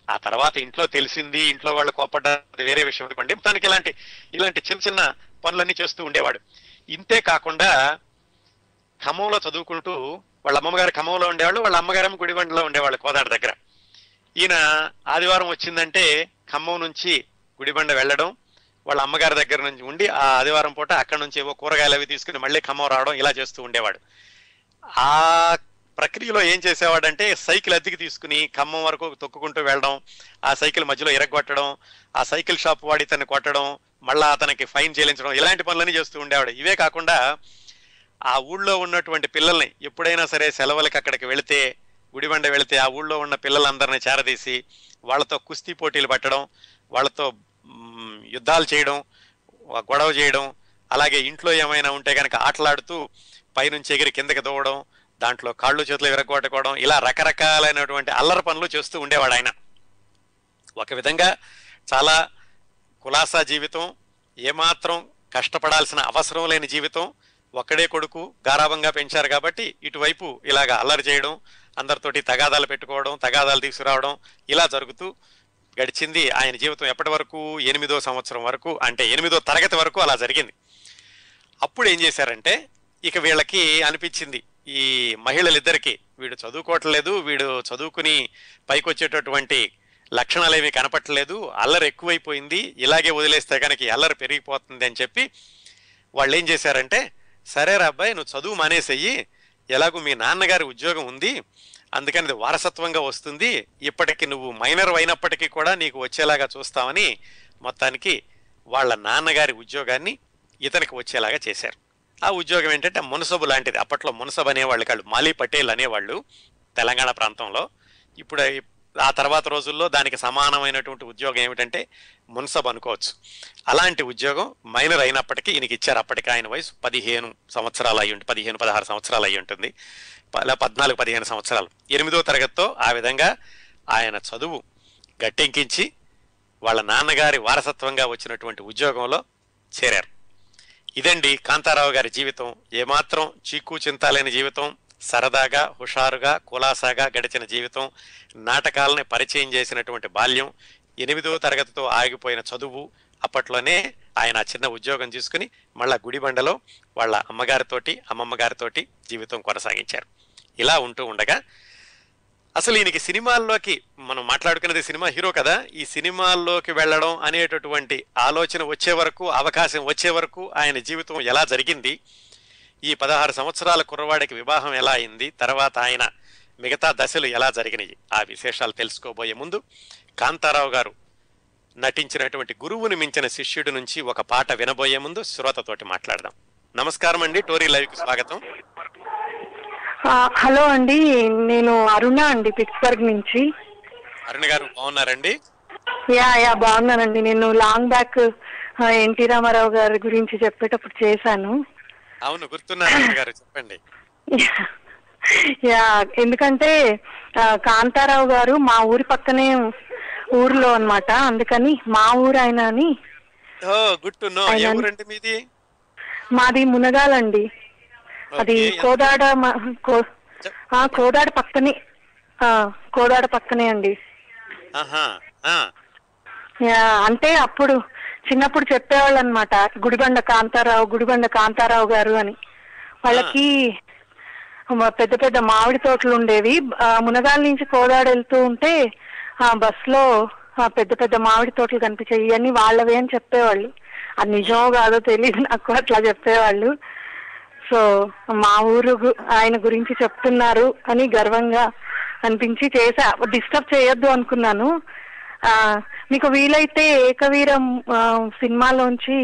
ఆ తర్వాత ఇంట్లో తెలిసింది ఇంట్లో వాళ్ళు కోపడ్డది వేరే విషయం అనుకోండి. తనకి ఇలాంటి ఇలాంటి చిన్న చిన్న పనులన్నీ చేస్తూ ఉండేవాడు. ఇంతే కాకుండా ఖమ్మంలో చదువుకుంటూ వాళ్ళ అమ్మగారు ఖమ్మంలో ఉండేవాళ్ళు వాళ్ళ అమ్మగారమ్మ గుడిబండలో ఉండేవాళ్ళు కోదాడ దగ్గర. ఈయన ఆదివారం వచ్చిందంటే ఖమ్మం నుంచి గుడిబండ వెళ్ళడం వాళ్ళ అమ్మగారి దగ్గర నుంచి ఉండి ఆ ఆదివారం పూట అక్కడ నుంచి ఏవో కూరగాయలు అవి తీసుకుని మళ్ళీ ఖమ్మం రావడం ఇలా చేస్తూ ఉండేవాడు. ఆ ప్రక్రియలో ఏం చేసేవాడంటే సైకిల్ అద్దెకి తీసుకుని ఖమ్మం వరకు తొక్కుకుంటూ వెళ్ళడం ఆ సైకిల్ మధ్యలో ఇరగొట్టడం ఆ సైకిల్ షాప్ వాడి తను కొట్టడం మళ్ళా అతనికి ఫైన్ చెల్లించడం ఇలాంటి పనులన్నీ చేస్తూ ఉండేవాడు. ఇవే కాకుండా ఆ ఊళ్ళో ఉన్నటువంటి పిల్లల్ని ఎప్పుడైనా సరే సెలవులకి అక్కడికి వెళితే గుడిబండ వెళితే ఆ ఊళ్ళో ఉన్న పిల్లలందరినీ చేరదీసి వాళ్ళతో కుస్తీ పోటీలు పట్టడం వాళ్ళతో యుద్ధాలు చేయడం గొడవ చేయడం అలాగే ఇంట్లో ఏమైనా ఉంటే కనుక ఆటలాడుతూ పైనుంచి ఎగిరి కిందకి దూవడం దాంట్లో కాళ్ళు చేతులు విరగొట్టుకోవడం ఇలా రకరకాలైనటువంటి అల్లరి పనులు చేస్తూ ఉండేవాడు ఆయన. ఒక విధంగా చాలా కులాసా జీవితం ఏమాత్రం కష్టపడాల్సిన అవసరం లేని జీవితం ఒక్కడే కొడుకు గారాభంగా పెంచారు కాబట్టి ఇటువైపు ఇలాగ అల్లరి చేయడం అందరితోటి తగాదాలు పెట్టుకోవడం తగాదాలు తీసుకురావడం ఇలా జరుగుతూ గడిచింది. ఆయన జీవితం ఎప్పటి వరకు? ఎనిమిదో సంవత్సరం వరకు అంటే ఎనిమిదో తరగతి వరకు అలా జరిగింది. అప్పుడు ఏం చేశారంటే ఇక వీళ్ళకి అనిపించింది ఈ మహిళలిద్దరికీ వీడు చదువుకోవట్లేదు వీడు చదువుకుని పైకి వచ్చేటటువంటి లక్షణాలు ఏమీ కనపట్టలేదు అల్లరి ఎక్కువైపోయింది ఇలాగే వదిలేస్తే కనుక అల్లరి పెరిగిపోతుంది అని చెప్పి వాళ్ళు ఏం చేశారంటే సరేరా అబ్బాయి నువ్వు చదువు మానేసేయి ఎలాగో మీ నాన్నగారి ఉద్యోగం ఉంది అందుకని అది వారసత్వంగా వస్తుంది. ఇప్పటికి నువ్వు మైనర్ అయినప్పటికీ కూడా నీకు వచ్చేలాగా చూస్తామని మొత్తానికి వాళ్ళ నాన్నగారి ఉద్యోగాన్ని ఇతనికి వచ్చేలాగా చేశారు. ఆ ఉద్యోగం ఏంటంటే మునసబు లాంటిది. అప్పట్లో మునసబు అనేవాళ్ళు కాళ్ళు మాలీ పటేల్ అనేవాళ్ళు తెలంగాణ ప్రాంతంలో. ఇప్పుడు ఆ తర్వాత రోజుల్లో దానికి సమానమైనటువంటి ఉద్యోగం ఏమిటంటే మున్సబ్ అనుకోవచ్చు. అలాంటి ఉద్యోగం మైనర్ అయినప్పటికీ ఈయనకి ఇచ్చారు. అప్పటికి ఆయన వయసు పదిహేను సంవత్సరాలు అయి ఉంటుంది పదిహేను పదహారు సంవత్సరాలు అయి ఉంటుంది. ప- పద్నాలుగు పదిహేను సంవత్సరాలు. ఎనిమిదో తరగతితో ఆ విధంగా ఆయన చదువు గట్టెంకించి వాళ్ళ నాన్నగారి వారసత్వంగా వచ్చినటువంటి ఉద్యోగంలో చేరారు. ఇదండి కాంతారావు గారి జీవితం. ఏమాత్రం చీకు చింతాలేని జీవితం. సరదాగా హుషారుగా కులాసాగా గడిచిన జీవితం నాటకాలని పరిచయం చేసినటువంటి బాల్యం ఎనిమిదో తరగతితో ఆగిపోయిన చదువు అప్పట్లోనే ఆయన చిన్న ఉద్యోగం తీసుకుని మళ్ళా గుడిబండలో వాళ్ళ అమ్మగారితోటి అమ్మమ్మ గారితోటి జీవితం కొనసాగించారు. ఇలా ఉంటూ ఉండగా అసలు ఈయనకి సినిమాల్లోకి మనం మాట్లాడుకున్నది సినిమా హీరో కదా ఈ సినిమాల్లోకి వెళ్ళడం అనేటటువంటి ఆలోచన వచ్చే వరకు అవకాశం వచ్చే వరకు ఆయన జీవితం ఎలా జరిగింది? ఈ పదహారు సంవత్సరాల కుర్రవాడికి వివాహం ఎలా అయింది? తర్వాత ఆయన మిగతా దశలు ఎలా జరిగినాయి? ఆ విశేషాలు తెలుసుకోబోయే ముందు కాంతారావు గారు నటించినటువంటి గురువుని మించిన శిష్యుడి నుంచి ఒక పాట వినబోయే ముందు శ్రోతతోటి మాట్లాడదాం. నమస్కారం అండి. టోరీ లైవ్కి స్వాగతం. ఆ, హలో అండి. నేను అరుణ అండి పిట్స్బర్గ్ నుంచి. అరుణ్ గారు బాగున్నారండి? యా యా బాగున్నానండి. నేను లాంగ్ బ్యాక్ ఎన్టీ రామారావు గారి గురించి చెప్పేటప్పుడు చేశాను. అవును గుర్తున్నారు గారు చెప్పండి. యా ఎందుకంటే కాంతారావు గారు మా ఊరి పక్కనే ఊర్లో అన్నమాట. అందుకని మా ఊరు ఆయన అని మీది? మాది మునగాలండి. అది కోదాడ కోదాడ పక్కనే కోదాడ పక్కనే అండి. అంటే అప్పుడు చిన్నప్పుడు చెప్పేవాళ్ళు అనమాట గుడిబండ కాంతారావు గుడిబండ కాంతారావు గారు అని. వాళ్ళకి పెద్ద పెద్ద మామిడి తోటలు ఉండేవి. మునగాల నుంచి కోదాడ వెళ్తూ ఉంటే ఆ బస్లో పెద్ద పెద్ద మామిడి తోటలు కనిపించాయి ఇవన్నీ వాళ్ళవే అని చెప్పేవాళ్ళు. అది నిజమో కాదో తెలియదు నాకు అట్లా చెప్పేవాళ్ళు. సో మా ఊరు గు- ఆయన గురించి చెప్తున్నారు అని గర్వంగా అనిపించి చేసా డిస్టర్బ్ చేయొద్దు అనుకున్నాను. మీకు వీలైతే ఏకవీరం సినిమాలోంచి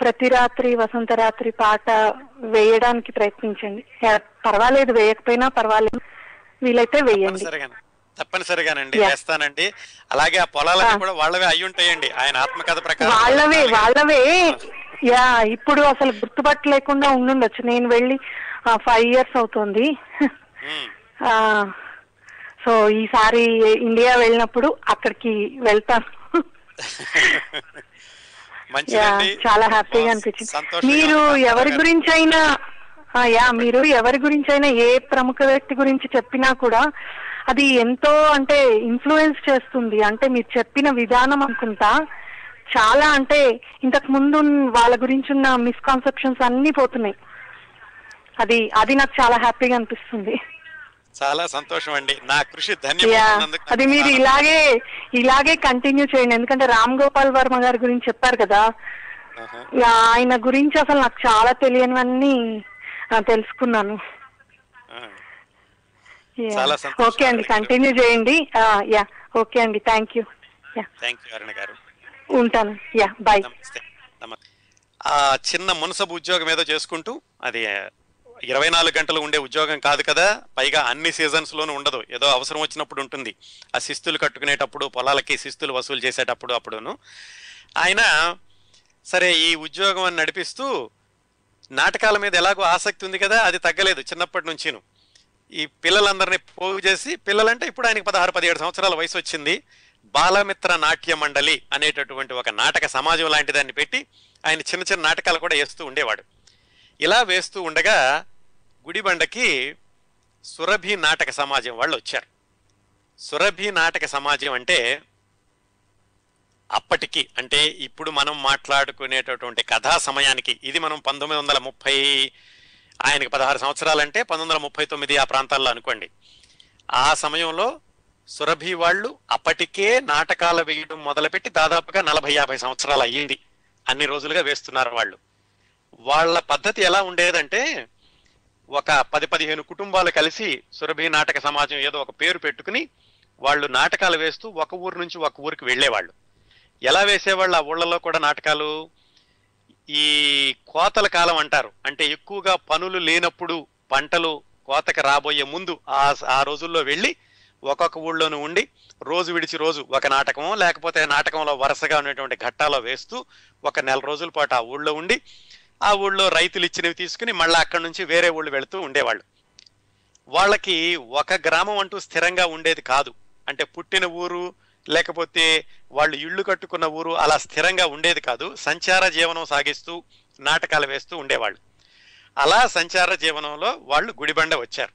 ప్రతి రాత్రి వసంత రాత్రి పాట వేయడానికి ప్రయత్నించండి. పర్వాలేదు వేయకపోయినా పర్వాలేదు. వీలైతే వేయండి. తప్పనిసరిగా తప్పనిసరిగానండి. వేస్తానండి. అలాగే ఆ పొలాలన్నీ. కూడా వాళ్ళవే అయి ఉంటాయండి. ఆయన ఆత్మకథ ప్రకారం వాళ్ళవే వాళ్ళవే. యా ఇప్పుడు అసలు గుర్తుపట్టలేకుండా ఉండుండొచ్చు. నేను వెళ్ళి ఫైవ్ ఇయర్స్ అవుతుంది. సో ఈసారి ఇండియా వెళ్ళినప్పుడు అక్కడికి వెళ్తాను చాలా హ్యాపీగా అనిపించింది. మీరు. ఎవరి గురించి అయినా యా మీరు ఎవరి గురించి అయినా ఏ ప్రముఖ వ్యక్తి గురించి చెప్పినా కూడా అది ఎంతో అంటే ఇన్ఫ్లుయెన్స్ చేస్తుంది. అంటే మీరు చెప్పిన విధానం అనుకుంటా చాలా అంటే ఇంతకు ముందు వాళ్ళ గురించి ఉన్న మిస్కాన్సెప్షన్స్ అన్ని పోతున్నాయి. అది అది నాకు చాలా హ్యాపీగా అనిపిస్తుంది. చాలా సంతోషం అండి నా కృషి ధన్యవాదాలు అది మీరు ఇలాగే ఇలాగే కంటిన్యూ చేయండి. ఎందుకంటే రామ్ గోపాల్ వర్మ గారి గురించి చెప్పారు కదా. ఆయన గురించి అసలు నాకు చాలా తెలియనివన్నీ తెలుసుకున్నాను. ఓకే అండి. కంటిన్యూ చేయండి. యా. ఓకే అండి. Thank you. గారు. ఉంటాను. యా బాయ్ ఆ చిన్న మునసబు ఉద్యోగం ఏదో చేసుకుంటూ అది ఇరవై నాలుగు గంటలు ఉండే ఉద్యోగం కాదు కదా. పైగా అన్ని సీజన్స్లోనూ ఉండదు. ఏదో అవసరం వచ్చినప్పుడు ఉంటుంది. ఆ శిస్తులు కట్టుకునేటప్పుడు పొలాలకి శిస్తులు వసూలు చేసేటప్పుడు అప్పుడును. ఆయన సరే ఈ ఉద్యోగం అని నడిపిస్తూ నాటకాల మీద ఎలాగో ఆసక్తి ఉంది కదా అది తగ్గలేదు చిన్నప్పటి నుంచిను. ఈ పిల్లలందరినీ పోగు చేసి పిల్లలంటే ఇప్పుడు ఆయనకి పదహారు పదిహేడు సంవత్సరాల వయసు వచ్చింది. బాలమిత్ర నాట్య మండలి అనేటటువంటి ఒక నాటక సమాజం లాంటి దాన్ని పెట్టి ఆయన చిన్న చిన్న నాటకాలు కూడా వేస్తూ ఉండేవాడు. ఇలా వేస్తూ ఉండగా గుడిబండకి సురభి నాటక సమాజం వాళ్ళు వచ్చారు. సురభి నాటక సమాజం అంటే అప్పటికి అంటే ఇప్పుడు మనం మాట్లాడుకునేటటువంటి కథా సమయానికి ఇది మనం పంతొమ్మిది వందల ముప్పై ఆయనకి పదహారు సంవత్సరాలంటే పంతొమ్మిది వందల ముప్పై తొమ్మిది ఆ ప్రాంతాల్లో అనుకోండి. ఆ సమయంలో సురభి వాళ్ళు అప్పటికే నాటకాలు వేయడం మొదలుపెట్టి దాదాపుగా నలభై యాభై సంవత్సరాలు అయ్యింది. అన్ని రోజులుగా వేస్తున్నారు వాళ్ళు. వాళ్ళ పద్ధతి ఎలా ఉండేదంటే ఒక పది పదిహేను కుటుంబాలు కలిసి సురభి నాటక సమాజం ఏదో ఒక పేరు పెట్టుకుని వాళ్ళు నాటకాలు వేస్తూ ఒక ఊరు నుంచి ఒక ఊరికి వెళ్ళేవాళ్ళు. ఎలా వేసేవాళ్ళు? ఆ ఊళ్ళలో కూడా నాటకాలు ఈ కోతల కాలం అంటారు. అంటే ఎక్కువగా పనులు లేనప్పుడు పంటలు కోతకు రాబోయే ముందు ఆ ఆ రోజుల్లో వెళ్ళి ఒక్కొక్క ఊళ్ళోనూ ఉండి రోజు విడిచి రోజు ఒక నాటకం లేకపోతే నాటకంలో వరుసగా ఉన్నటువంటి ఘట్టాలో వేస్తూ ఒక నెల రోజుల పాటు ఆ ఊళ్ళో ఉండి ఆ ఊళ్ళో రైతులు ఇచ్చినవి తీసుకుని మళ్ళీ అక్కడి నుంచి వేరే ఊళ్ళు వెళుతూ ఉండేవాళ్ళు. వాళ్ళకి ఒక గ్రామం అంటూ స్థిరంగా ఉండేది కాదు. అంటే పుట్టిన ఊరు లేకపోతే వాళ్ళు ఇళ్ళు కట్టుకున్న ఊరు అలా స్థిరంగా ఉండేది కాదు. సంచార జీవనం సాగిస్తూ నాటకాలు వేస్తూ ఉండేవాళ్ళు. అలా సంచార జీవనంలో వాళ్ళు గుడిబండ వచ్చారు.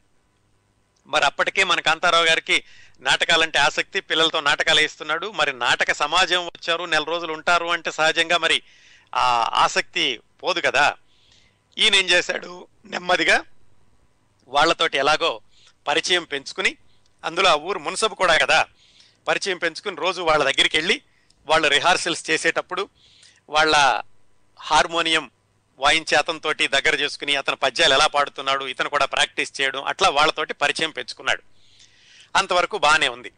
మరి అప్పటికే మన కాంతారావు గారికి నాటకాలంటే ఆసక్తి పిల్లలతో నాటకాలు వేస్తున్నాడు. మరి నాటక సమాజం వచ్చారు నెల రోజులు ఉంటారు అంటే సహజంగా మరి ఆ ఆసక్తి పోదు కదా. ఈయన ఏం చేశాడు? నెమ్మదిగా వాళ్ళతోటి ఎలాగో పరిచయం పెంచుకుని అందులో ఆ ఊరు మున్సబు కూడా కదా. పరిచయం పెంచుకుని రోజు వాళ్ళ దగ్గరికి వెళ్ళి వాళ్ళు రిహార్సల్స్ చేసేటప్పుడు వాళ్ళ హార్మోనియం వాయించే అతనితో దగ్గర చేసుకుని అతను పద్యాలు ఎలా పాడుతున్నాడు ఇతను కూడా ప్రాక్టీస్ చేయడం అట్లా వాళ్ళతోటి పరిచయం పెంచుకున్నాడు. అంతవరకు బాగానే ఉంది.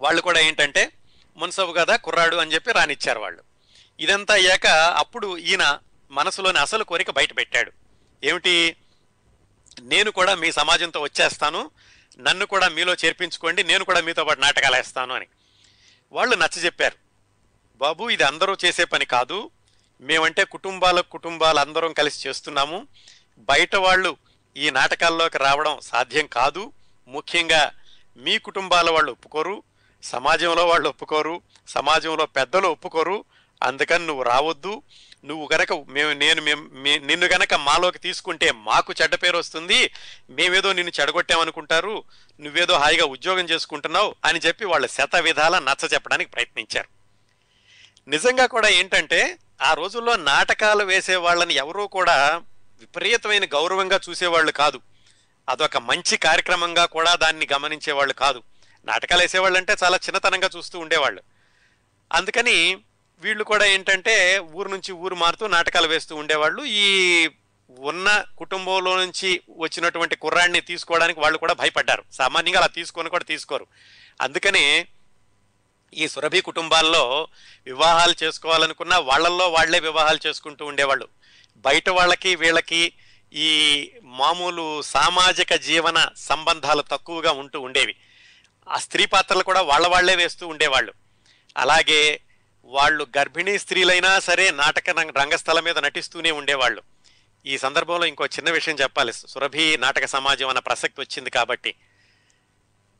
వాళ్ళు కూడా ఏంటంటే మున్సబు కదా కుర్రాడు అని చెప్పి రానిచ్చారు వాళ్ళు. ఇదంతా అయ్యాక అప్పుడు ఈయన మనసులోని అసలు కోరిక బయట పెట్టాడు. ఏమిటి? నేను కూడా మీ సమాజంతో వచ్చేస్తాను. నన్ను కూడా మీలో చేర్పించుకోండి. నేను కూడా మీతో పాటు నాటకాలు వేస్తాను అని. వాళ్ళు నచ్చ చెప్పారు. బాబు ఇది అందరూ చేసే పని కాదు. మేమంటే కుటుంబాల కుటుంబాలు అందరం కలిసి చేస్తున్నాము. బయట వాళ్ళు ఈ నాటకాల్లోకి రావడం సాధ్యం కాదు. ముఖ్యంగా మీ కుటుంబాల వాళ్ళు ఒప్పుకోరు. సమాజంలో వాళ్ళు ఒప్పుకోరు. సమాజంలో పెద్దలు ఒప్పుకోరు. అందుకని నువ్వు రావద్దు. నువ్వు గనక మేము నేను మేము నిన్ను గనక మాలోకి తీసుకుంటే మాకు చెడ్డ పేరు వస్తుంది. మేమేదో నిన్ను చెడగొట్టామనుకుంటారు. నువ్వేదో హాయిగా ఉద్యోగం చేసుకుంటున్నావు అని చెప్పి వాళ్ళ శత విధాల నచ్చ చెప్పడానికి ప్రయత్నించారు. నిజంగా కూడా ఏంటంటే ఆ రోజుల్లో నాటకాలు వేసే వాళ్ళని ఎవరూ కూడా విపరీతమైన గౌరవంగా చూసేవాళ్ళు కాదు. అదొక మంచి కార్యక్రమంగా కూడా దాన్ని గమనించేవాళ్ళు కాదు. నాటకాలు వేసేవాళ్ళు అంటే చాలా చిన్నతనంగా చూస్తూ ఉండేవాళ్ళు. అందుకని వీళ్ళు కూడా ఏంటంటే ఊరు నుంచి ఊరు మారుతూ నాటకాలు వేస్తూ ఉండేవాళ్ళు. ఈ ఉన్న కుటుంబంలో నుంచి వచ్చినటువంటి కుర్రాడిని తీసుకోవడానికి వాళ్ళు కూడా భయపడ్డారు. సామాన్యంగా అలా తీసుకొని కూడా తీసుకోరు. అందుకని ఈ సురభి కుటుంబాల్లో వివాహాలు చేసుకోవాలనుకున్న వాళ్ళల్లో వాళ్ళే వివాహాలు చేసుకుంటూ ఉండేవాళ్ళు. బయట వాళ్ళకి వీళ్ళకి ఈ మామూలు సామాజిక జీవన సంబంధాలు తక్కువగా ఉంటూ ఉండేవి. ఆ స్త్రీ పాత్రలు కూడా వాళ్ళ వాళ్ళే వేస్తూ ఉండేవాళ్ళు. అలాగే వాళ్ళు గర్భిణీ స్త్రీలైనా సరే నాటక రంగస్థలం మీద నటిస్తూనే ఉండేవాళ్ళు. ఈ సందర్భంలో ఇంకో చిన్న విషయం చెప్పాలి. సురభి నాటక సమాజం అన్న ప్రసక్తి వచ్చింది కాబట్టి.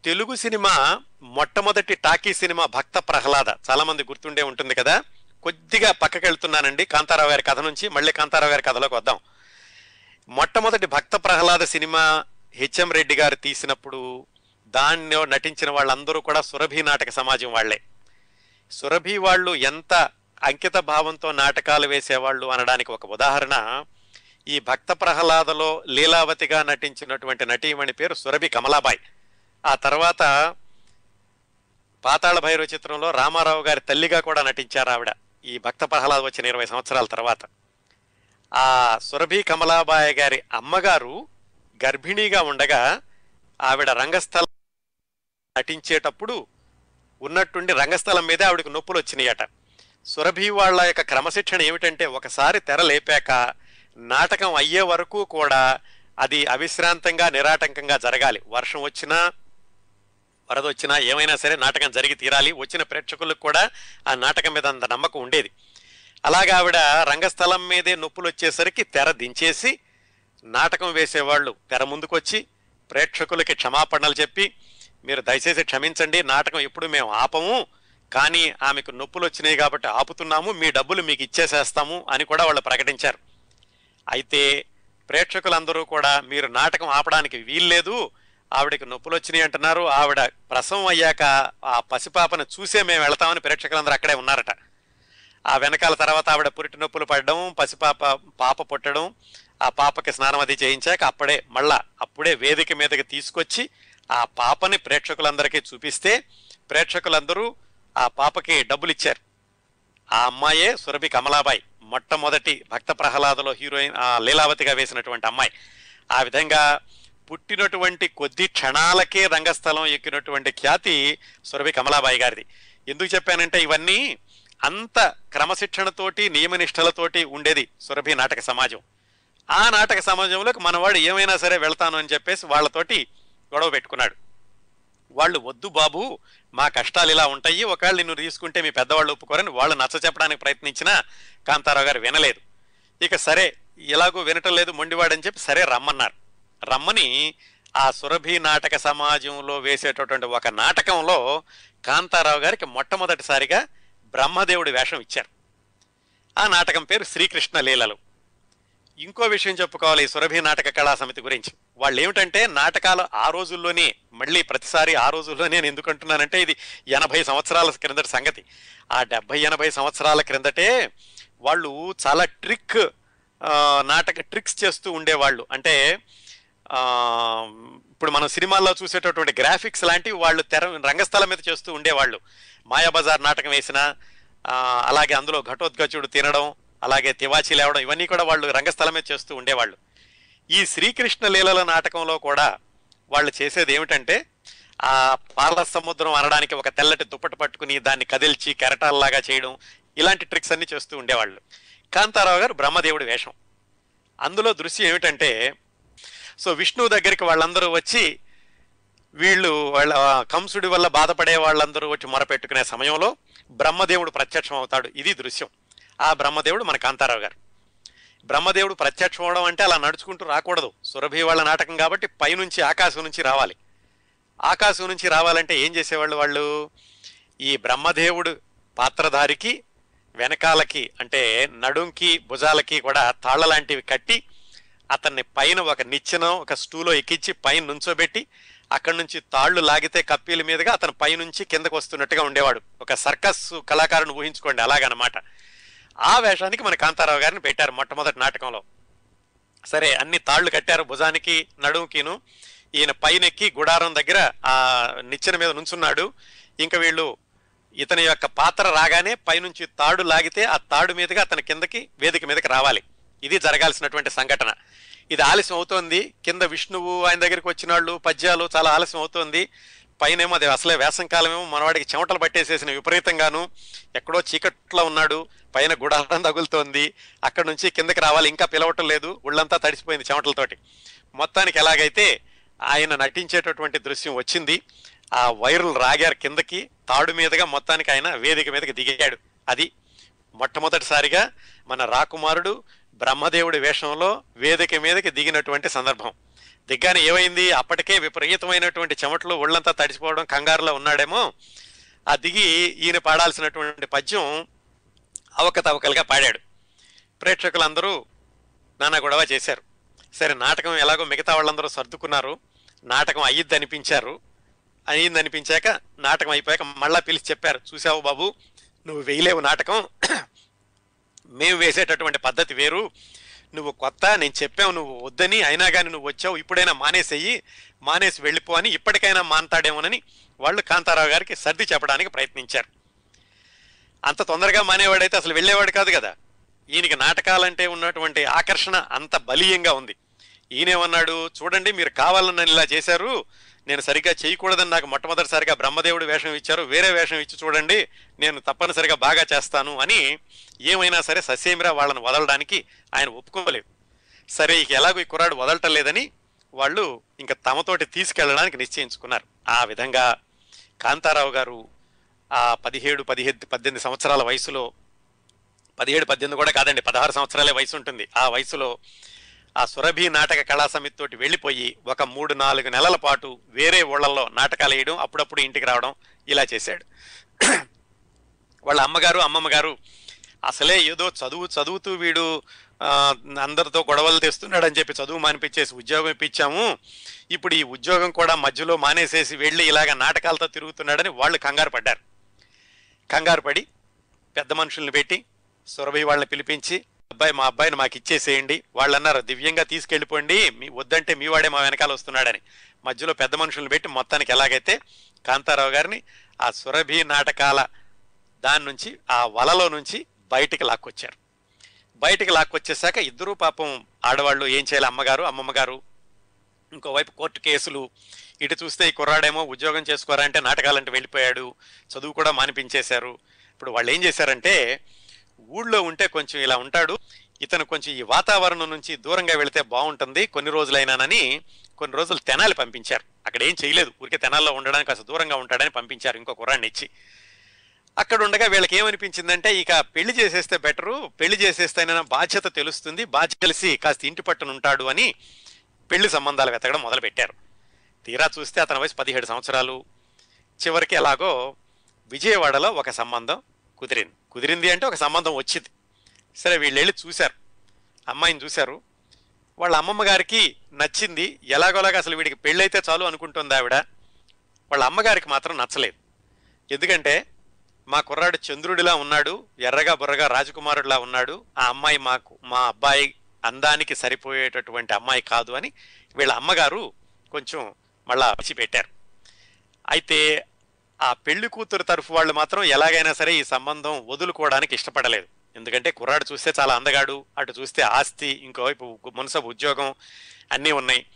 తెలుగు సినిమా మొట్టమొదటి టాకీ సినిమా భక్త ప్రహ్లాద. చాలామంది గుర్తుండే ఉంటుంది కదా. కొద్దిగా పక్కకి వెళ్తున్నానండి కాంతారావు గారి కథ నుంచి. మళ్ళీ కాంతారావు గారి కథలోకి వద్దాం. మొట్టమొదటి భక్త ప్రహ్లాద సినిమా హెచ్ఎం రెడ్డి గారు తీసినప్పుడు దానిలో నటించిన వాళ్ళందరూ కూడా సురభి నాటక సమాజం వాళ్ళే సురభి వాళ్ళు ఎంత అంకిత భావంతో నాటకాలు వేసేవాళ్ళు అనడానికి ఒక ఉదాహరణ ఈ భక్త ప్రహ్లాదలో లీలావతిగా నటించినటువంటి నటీమణి పేరు సురభి కమలాబాయ్. ఆ తర్వాత పాతాళ భైరవ చిత్రంలో రామారావు గారి తల్లిగా కూడా నటించారు ఆవిడ ఈ భక్త ప్రహ్లాద్ వచ్చిన ఇరవై సంవత్సరాల తర్వాత. ఆ సురభి కమలాబాయ్ గారి అమ్మగారు గర్భిణీగా ఉండగా ఆవిడ రంగస్థలం నటించేటప్పుడు ఉన్నట్టుండి రంగస్థలం మీదే ఆవిడకి నొప్పులు వచ్చినాయట సురభి వాళ్ళ యొక్క క్రమశిక్షణ ఏమిటంటే ఒకసారి తెర లేపాక నాటకం అయ్యే వరకు కూడా అది అవిశ్రాంతంగా నిరాటంకంగా జరగాలి. వర్షం వచ్చినా వరద వచ్చినా ఏమైనా సరే నాటకం జరిగి తీరాలి. వచ్చిన ప్రేక్షకులకు కూడా ఆ నాటకం మీద అంత నమ్మకం ఉండేది. అలాగా ఆవిడ రంగస్థలం మీదే నొప్పులు వచ్చేసరికి తెర దించేసి నాటకం వేసేవాళ్ళు తెర ముందుకొచ్చి ప్రేక్షకులకి క్షమాపణలు చెప్పి మీరు దయచేసి క్షమించండి నాటకం ఎప్పుడు మేము ఆపము కానీ ఆమెకు నొప్పులు వచ్చినాయి కాబట్టి ఆపుతున్నాము మీ డబ్బులు మీకు ఇచ్చేసేస్తాము అని కూడా వాళ్ళు ప్రకటించారు. అయితే ప్రేక్షకులందరూ కూడా మీరు నాటకం ఆపడానికి వీల్లేదు ఆవిడకి నొప్పులు వచ్చినాయి అంటున్నారు ఆవిడ ప్రసవం అయ్యాక ఆ పసిపాపను చూసే మేము వెళతామని ప్రేక్షకులందరూ అక్కడే ఉన్నారట. ఆ వెనకాల తర్వాత ఆవిడ పురిటి నొప్పులు పడడం పసిపాప పాప పుట్టడం ఆ పాపకి స్నానం అది చేయించాక అప్పుడే మళ్ళా అప్పుడే వేదిక మీదకి తీసుకొచ్చి ఆ పాపని ప్రేక్షకులందరికీ చూపిస్తే ప్రేక్షకులందరూ ఆ పాపకి డబ్బులు ఇచ్చారు ఆ అమ్మాయే సురభి కమలాబాయి మొట్టమొదటి భక్త ప్రహ్లాదలో హీరోయిన్ ఆ లీలావతిగా వేసినటువంటి అమ్మాయి. ఆ విధంగా పుట్టినటువంటి కొద్ది క్షణాలకే రంగస్థలం ఎక్కినటువంటి ఖ్యాతి సురభి కమలాబాయి గారిది. ఎందుకు చెప్పానంటే ఇవన్నీ అంత క్రమశిక్షణతోటి నియమనిష్టలతోటి ఉండేది సురభి నాటక సమాజం. ఆ నాటక సమాజంలోకి మనవాడు ఏమైనా సరే వెళ్తాను అని చెప్పేసి వాళ్ళతోటి గొడవ పెట్టుకున్నాడు. వాళ్ళు వద్దు బాబు మా కష్టాలు ఇలా ఉంటాయి ఒకవేళ నిన్ను తీసుకుంటే మీ పెద్దవాళ్ళు ఒప్పుకోరని వాళ్ళు నచ్చ చెప్పడానికి ప్రయత్నించినా కాంతారావు గారు వినలేదు. ఇక సరే ఎలాగో వినటం లేదు మొండివాడని చెప్పి సరే రమ్మన్నారు. రమ్మని ఆ సురభి నాటక సమాజంలో వేసేటటువంటి ఒక నాటకంలో కాంతారావు గారికి మొట్టమొదటిసారిగా బ్రహ్మదేవుడి వేషం ఇచ్చారు. ఆ నాటకం పేరు శ్రీకృష్ణ లీలలు. ఇంకో విషయం చెప్పుకోవాలి. సురభి నాటక కళా సమితి గురించి. వాళ్ళు ఏమిటంటే నాటకాలు ఆ రోజుల్లోనే మళ్ళీ ప్రతిసారి ఆ రోజుల్లోనే నేను ఎందుకంటున్నానంటే ఇది ఎనభై సంవత్సరాల క్రిందటి సంగతి. ఆ డెబ్బై ఎనభై సంవత్సరాల క్రిందటే వాళ్ళు చాలా ట్రిక్ నాటక ట్రిక్స్ చేస్తూ ఉండేవాళ్ళు. అంటే ఇప్పుడు మనం సినిమాల్లో చూసేటటువంటి గ్రాఫిక్స్ లాంటివి వాళ్ళు తెర రంగస్థలం మీద చేస్తూ ఉండేవాళ్ళు. మాయాబజార్ నాటకం వేసిన అలాగే అందులో ఘటోద్గచుడు తినడం అలాగే తివాచి లేవడం ఇవన్నీ కూడా వాళ్ళు రంగస్థలమే చేస్తూ ఉండేవాళ్ళు. ఈ శ్రీకృష్ణ లీలల నాటకంలో కూడా వాళ్ళు చేసేది ఏమిటంటే ఆ పాల సముద్రం అనడానికి ఒక తెల్లటి దుప్పటి పట్టుకుని దాన్ని కదిల్చి కెరటాల్లాగా చేయడం ఇలాంటి ట్రిక్స్ అన్ని చేస్తూ ఉండేవాళ్ళు. కాంతారావు గారు బ్రహ్మదేవుడి వేషం. అందులో దృశ్యం ఏమిటంటే సో విష్ణువు దగ్గరికి వాళ్ళందరూ వచ్చి వీళ్ళు వాళ్ళ కంసుడి వల్ల బాధపడే వాళ్ళందరూ వచ్చి మొరపెట్టుకునే సమయంలో బ్రహ్మదేవుడు ప్రత్యక్షం అవుతాడు ఇది దృశ్యం. ఆ బ్రహ్మదేవుడు మన కాంతారావు గారు. బ్రహ్మదేవుడు ప్రత్యక్షం అవడం అంటే అలా నడుచుకుంటూ రాకూడదు. సురభి వాళ్ళ నాటకం కాబట్టి పైనుంచి ఆకాశం నుంచి రావాలి. ఆకాశం నుంచి రావాలంటే ఏం చేసేవాళ్ళు వాళ్ళు? ఈ బ్రహ్మదేవుడు పాత్రధారికి వెనకాలకి అంటే నడుంకి భుజాలకి కూడా తాళ్ళ లాంటివి కట్టి అతన్ని పైన ఒక నిచ్చెన ఒక స్టూలో ఎక్కించి పైన నుంచోబెట్టి అక్కడి నుంచి తాళ్ళు లాగితే కప్పీల మీదుగా అతను పైనుంచి కిందకు వస్తున్నట్టుగా ఉండేవాడు. ఒక సర్కస్ కళాకారుని ఊహించుకోండి అలాగనమాట. ఆ వేషానికి మన కాంతారావు గారిని పెట్టారు మొట్టమొదటి నాటకంలో. సరే అన్ని తాళ్ళు కట్టారు భుజానికి నడుముకిను. ఈయన పైనెక్కి గుడారం దగ్గర ఆ నిచ్చెన మీద నుంచున్నాడు. ఇంకా వీళ్ళు ఇతని యొక్క పాత్ర రాగానే పైనుంచి తాడు లాగితే ఆ తాడు మీదుగా అతని కిందకి వేదిక మీదకి రావాలి. ఇది జరగాల్సినటువంటి సంఘటన. ఇది ఆలస్యం అవుతోంది. కింద విష్ణువు ఆయన దగ్గరికి వచ్చిన వాళ్ళు పద్యాలు చాలా ఆలస్యం అవుతోంది. పైనేమో అది అసలే వేసంకాలమేమో మనవాడికి చెమటలు పట్టేసేసిన విపరీతంగాను. ఎక్కడో చీకట్లో ఉన్నాడు. పైన గుడారం తగులుతోంది. అక్కడ నుంచి కిందకి రావాలి. ఇంకా పిలవటం లేదు. ఒళ్ళంతా తడిసిపోయింది చెమటలతోటి. మొత్తానికి ఎలాగైతే ఆయన నటించేటటువంటి దృశ్యం వచ్చింది ఆ వైరులు రాగారు కిందకి తాడు మీదుగా మొత్తానికి ఆయన వేదిక మీదకి దిగాడు. అది మొట్టమొదటిసారిగా మన రాకుమారుడు బ్రహ్మదేవుడి వేషంలో వేదిక మీదకి దిగినటువంటి సందర్భం. దిగ్గాని ఏమైంది? అప్పటికే విపరీతమైనటువంటి చెమటలు ఒళ్ళంతా తడిసిపోవడం కంగారులో ఉన్నాడేమో. ఆ దిగి ఈయన పాడాల్సినటువంటి పద్యం అవకతవకలుగా పాడాడు. ప్రేక్షకులందరూ నానా గొడవ చేశారు. సరే నాటకం ఎలాగో మిగతా వాళ్ళందరూ సర్దుకున్నారు. నాటకం అయ్యిద్ది అనిపించారు అయ్యింది అనిపించాక నాటకం అయిపోయాక మళ్ళా పిలిచి చెప్పారు చూసావు బాబు నువ్వు వేయలేవు నాటకం. మేము వేసేటటువంటి పద్ధతి వేరు. నువ్వు కొత్త నేను చెప్పావు నువ్వు వద్దని అయినా కానీ నువ్వు వచ్చావు ఇప్పుడైనా మానేసేయి మానేసి వెళ్ళిపో అని ఇప్పటికైనా మానతాడేమోనని వాళ్ళు కాంతారావు గారికి సర్ది చెప్పడానికి ప్రయత్నించారు. అంత తొందరగా మానేవాడైతే అసలు వెళ్ళేవాడు కాదు కదా. ఈయనకి నాటకాలంటే ఉన్నటువంటి ఆకర్షణ అంత బలీయంగా ఉంది. ఈయనేమన్నాడు చూడండి మీరు కావాలని ఇలా చేశారు నేను సరిగ్గా చేయకూడదని నాకు మొట్టమొదటిసారిగా బ్రహ్మదేవుడు వేషం ఇచ్చారు. వేరే వేషం ఇచ్చి చూడండి నేను తప్పనిసరిగా బాగా చేస్తాను అని ఏమైనా సరే ససేమిరా వాళ్ళని వదలడానికి ఆయన ఒప్పుకోలేదు. సరే ఇక ఎలాగో ఈ కుర్రాడు వదలటం లేదని వాళ్ళు ఇంకా తమతోటి తీసుకెళ్ళడానికి నిశ్చయించుకున్నారు. ఆ విధంగా కాంతారావు గారు ఆ పదిహేడు పదిహేడు పద్దెనిమిది సంవత్సరాల వయసులో పదిహేడు పద్దెనిమిది కూడా కాదండి పదహారు సంవత్సరాలే వయసు ఉంటుంది ఆ వయసులో ఆ సురభి నాటక కళా సమితి తోటి వెళ్ళిపోయి ఒక మూడు నాలుగు నెలల పాటు వేరే ఊళ్ళల్లో నాటకాలు వేయడం అప్పుడప్పుడు ఇంటికి రావడం ఇలా చేశాడు. వాళ్ళ అమ్మగారు అమ్మమ్మ గారు అసలే ఏదో చదువు చదువుతూ వీడు అందరితో గొడవలు తెస్తున్నాడని చెప్పి చదువు మానిపించేసి ఉద్యోగం ఇప్పించాము. ఇప్పుడు ఈ ఉద్యోగం కూడా మధ్యలో మానేసేసి వెళ్ళి ఇలాగ నాటకాలతో తిరుగుతున్నాడని వాళ్ళు కంగారు పడ్డారు. కంగారు పడి పెద్ద మనుషుల్ని పెట్టి సురభి వాళ్ళని పిలిపించి అబ్బాయి మా అబ్బాయిని మాకు ఇచ్చేసేయండి. వాళ్ళు అన్నారు దివ్యంగా తీసుకెళ్ళిపోండి. మీ వద్దంటే మీ వాడే మా వెనకాల వస్తున్నాడని. మధ్యలో పెద్ద మనుషులను పెట్టి మొత్తానికి ఎలాగైతే కాంతారావు గారిని ఆ సురభి నాటకాల దాని నుంచి ఆ వలలో నుంచి బయటికి లాక్కొచ్చారు. బయటికి లాక్కొచ్చేసాక ఇద్దరూ పాపం ఆడవాళ్ళు ఏం చేయాలి? అమ్మగారు అమ్మమ్మగారు ఇంకోవైపు కోర్టు కేసులు ఇటు చూస్తే ఈ కుర్రాడేమో ఉద్యోగం చేసుకోరంటే నాటకాలంటే వెళ్ళిపోయాడు చదువు కూడా మానిపించేశారు. ఇప్పుడు వాళ్ళు ఏం చేశారంటే ఊళ్ళో ఉంటే కొంచెం ఇలా ఉంటాడు. ఇతను కొంచెం ఈ వాతావరణం నుంచి దూరంగా వెళితే బాగుంటుంది. కొన్ని రోజులైనానని కొన్ని రోజులు తెనాలి పంపించారు. అక్కడ ఏం చేయలేదు. ఊరికే తెనాల్లో ఉండడానికి కాస్త దూరంగా ఉంటాడని పంపించారు ఇంకో కుర్రాన్ని ఇచ్చి. అక్కడ ఉండగా వీళ్ళకి ఏమనిపించిందంటే ఇక పెళ్ళి చేసేస్తే బెటరు పెళ్ళి చేసేస్తేనైనా బాధ్యత తెలుస్తుంది బాధ్యత తెలిసి కాస్త ఇంటి పట్టున ఉంటాడు అని పెళ్ళి సంబంధాలు వెతకడం మొదలుపెట్టారు. తీరా చూస్తే అతని వయసు పదిహేడు సంవత్సరాలు. చివరికి ఎలాగో విజయవాడలో ఒక సంబంధం కుదిరింది. కుదిరింది అంటే ఒక సంబంధం వచ్చింది. సరే వీళ్ళు వెళ్ళి చూశారు. అమ్మాయిని చూశారు. వాళ్ళ అమ్మమ్మ గారికి నచ్చింది. ఎలాగోలాగా అసలు వీడికి పెళ్ళైతే చాలు అనుకుంటుంది ఆవిడ. వాళ్ళ అమ్మగారికి మాత్రం నచ్చలేదు. ఎందుకంటే మా కుర్రాడు చంద్రుడిలా ఉన్నాడు ఎర్రగా బుర్రగా రాజకుమారుడిలా ఉన్నాడు. ఆ అమ్మాయి మాకు మా అబ్బాయి అందానికి సరిపోయేటటువంటి అమ్మాయి కాదు అని వీళ్ళ అమ్మగారు కొంచెం మళ్ళా పెట్టారు అయితే ఆ పెళ్ళి కూతురు తరఫు వాళ్ళు మాత్రం ఎలాగైనా సరే ఈ సంబంధం వదులుకోవడానికి ఇష్టపడలేదు. ఎందుకంటే కుర్రాడు చూస్తే చాలా అందగాడు అటు చూస్తే ఆస్తి ఇంకోవైపు మునసబు ఉద్యోగం అన్నీ ఉన్నాయి.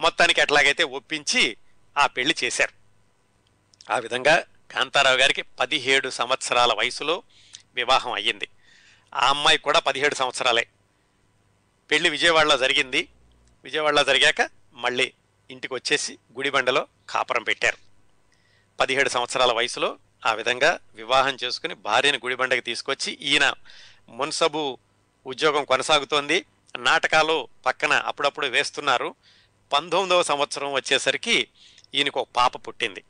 మొత్తానికి ఎట్లాగైతే ఒప్పించి ఆ పెళ్ళి చేశారు. ఆ విధంగా కాంతారావు గారికి పదిహేడు సంవత్సరాల వయసులో వివాహం అయ్యింది. ఆ అమ్మాయి కూడా పదిహేడు సంవత్సరాలే. పెళ్ళి విజయవాడలో జరిగింది. విజయవాడలో జరిగాక మళ్ళీ ఇంటికి వచ్చేసి గుడిబండలో కాపురం పెట్టారు. పదిహేడు సంవత్సరాల వయసులో ఆ విధంగా వివాహం చేసుకుని భార్యను గుడిబండకి తీసుకొచ్చి ఈయన మున్సబు ఉద్యోగం కొనసాగుతోంది. నాటకాలు పక్కన అప్పుడప్పుడు వేస్తున్నారు. పంతొమ్మిదవ సంవత్సరం వచ్చేసరికి ఈయనకు ఒక పాప పుట్టింది.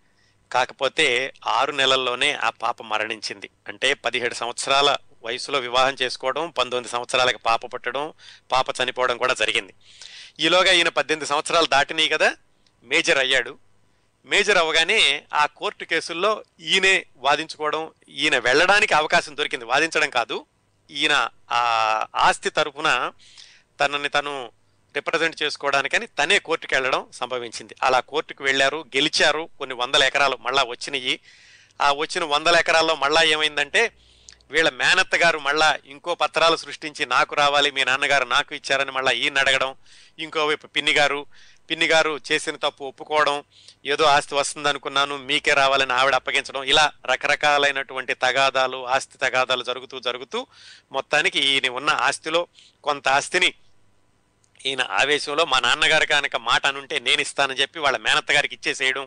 కాకపోతే ఆరు నెలల్లోనే ఆ పాప మరణించింది. అంటే పదిహేడు సంవత్సరాల వయసులో వివాహం చేసుకోవడం పంతొమ్మిది సంవత్సరాలకి పాప పుట్టడం పాప చనిపోవడం కూడా జరిగింది. ఈలోగా ఈయన పద్దెనిమిది సంవత్సరాలు దాటినాయి కదా మేజర్ అయ్యాడు. మేజర్ అవగానే ఆ కోర్టు కేసుల్లో ఈయనే వాదించుకోవడం ఈయన వెళ్ళడానికి అవకాశం దొరికింది. వాదించడం కాదు ఈయన ఆ ఆస్తి తరపున తనని తను రిప్రజెంట్ చేసుకోవడానికని తనే కోర్టుకు వెళ్ళడం సంభవించింది. అలా కోర్టుకు వెళ్ళారు గెలిచారు. కొన్ని వందల ఎకరాలు మళ్ళా వచ్చినాయి. ఆ వచ్చిన వందల ఎకరాల్లో మళ్ళా ఏమైందంటే వీళ్ళ మేనత్త గారు మళ్ళా ఇంకో పత్రాలు సృష్టించి నాకు రావాలి మీ నాన్నగారు నాకు ఇచ్చారని మళ్ళీ ఈయన అడగడం ఇంకోవైపు పిన్ని గారు పిన్ని గారు చేసిన తప్పు ఒప్పుకోవడం ఏదో ఆస్తి వస్తుంది అనుకున్నాను మీకే రావాలని ఆవిడ అప్పగించడం ఇలా రకరకాలైనటువంటి తగాదాలు ఆస్తి తగాదాలు జరుగుతూ జరుగుతూ మొత్తానికి ఈయన ఉన్న ఆస్తిలో కొంత ఆస్తిని ఈయన ఆవేశంలో మా నాన్నగారు కనుక మాట అనుంటే నేను ఇస్తానని చెప్పి వాళ్ళ మేనత్త గారికి ఇచ్చేసేయడం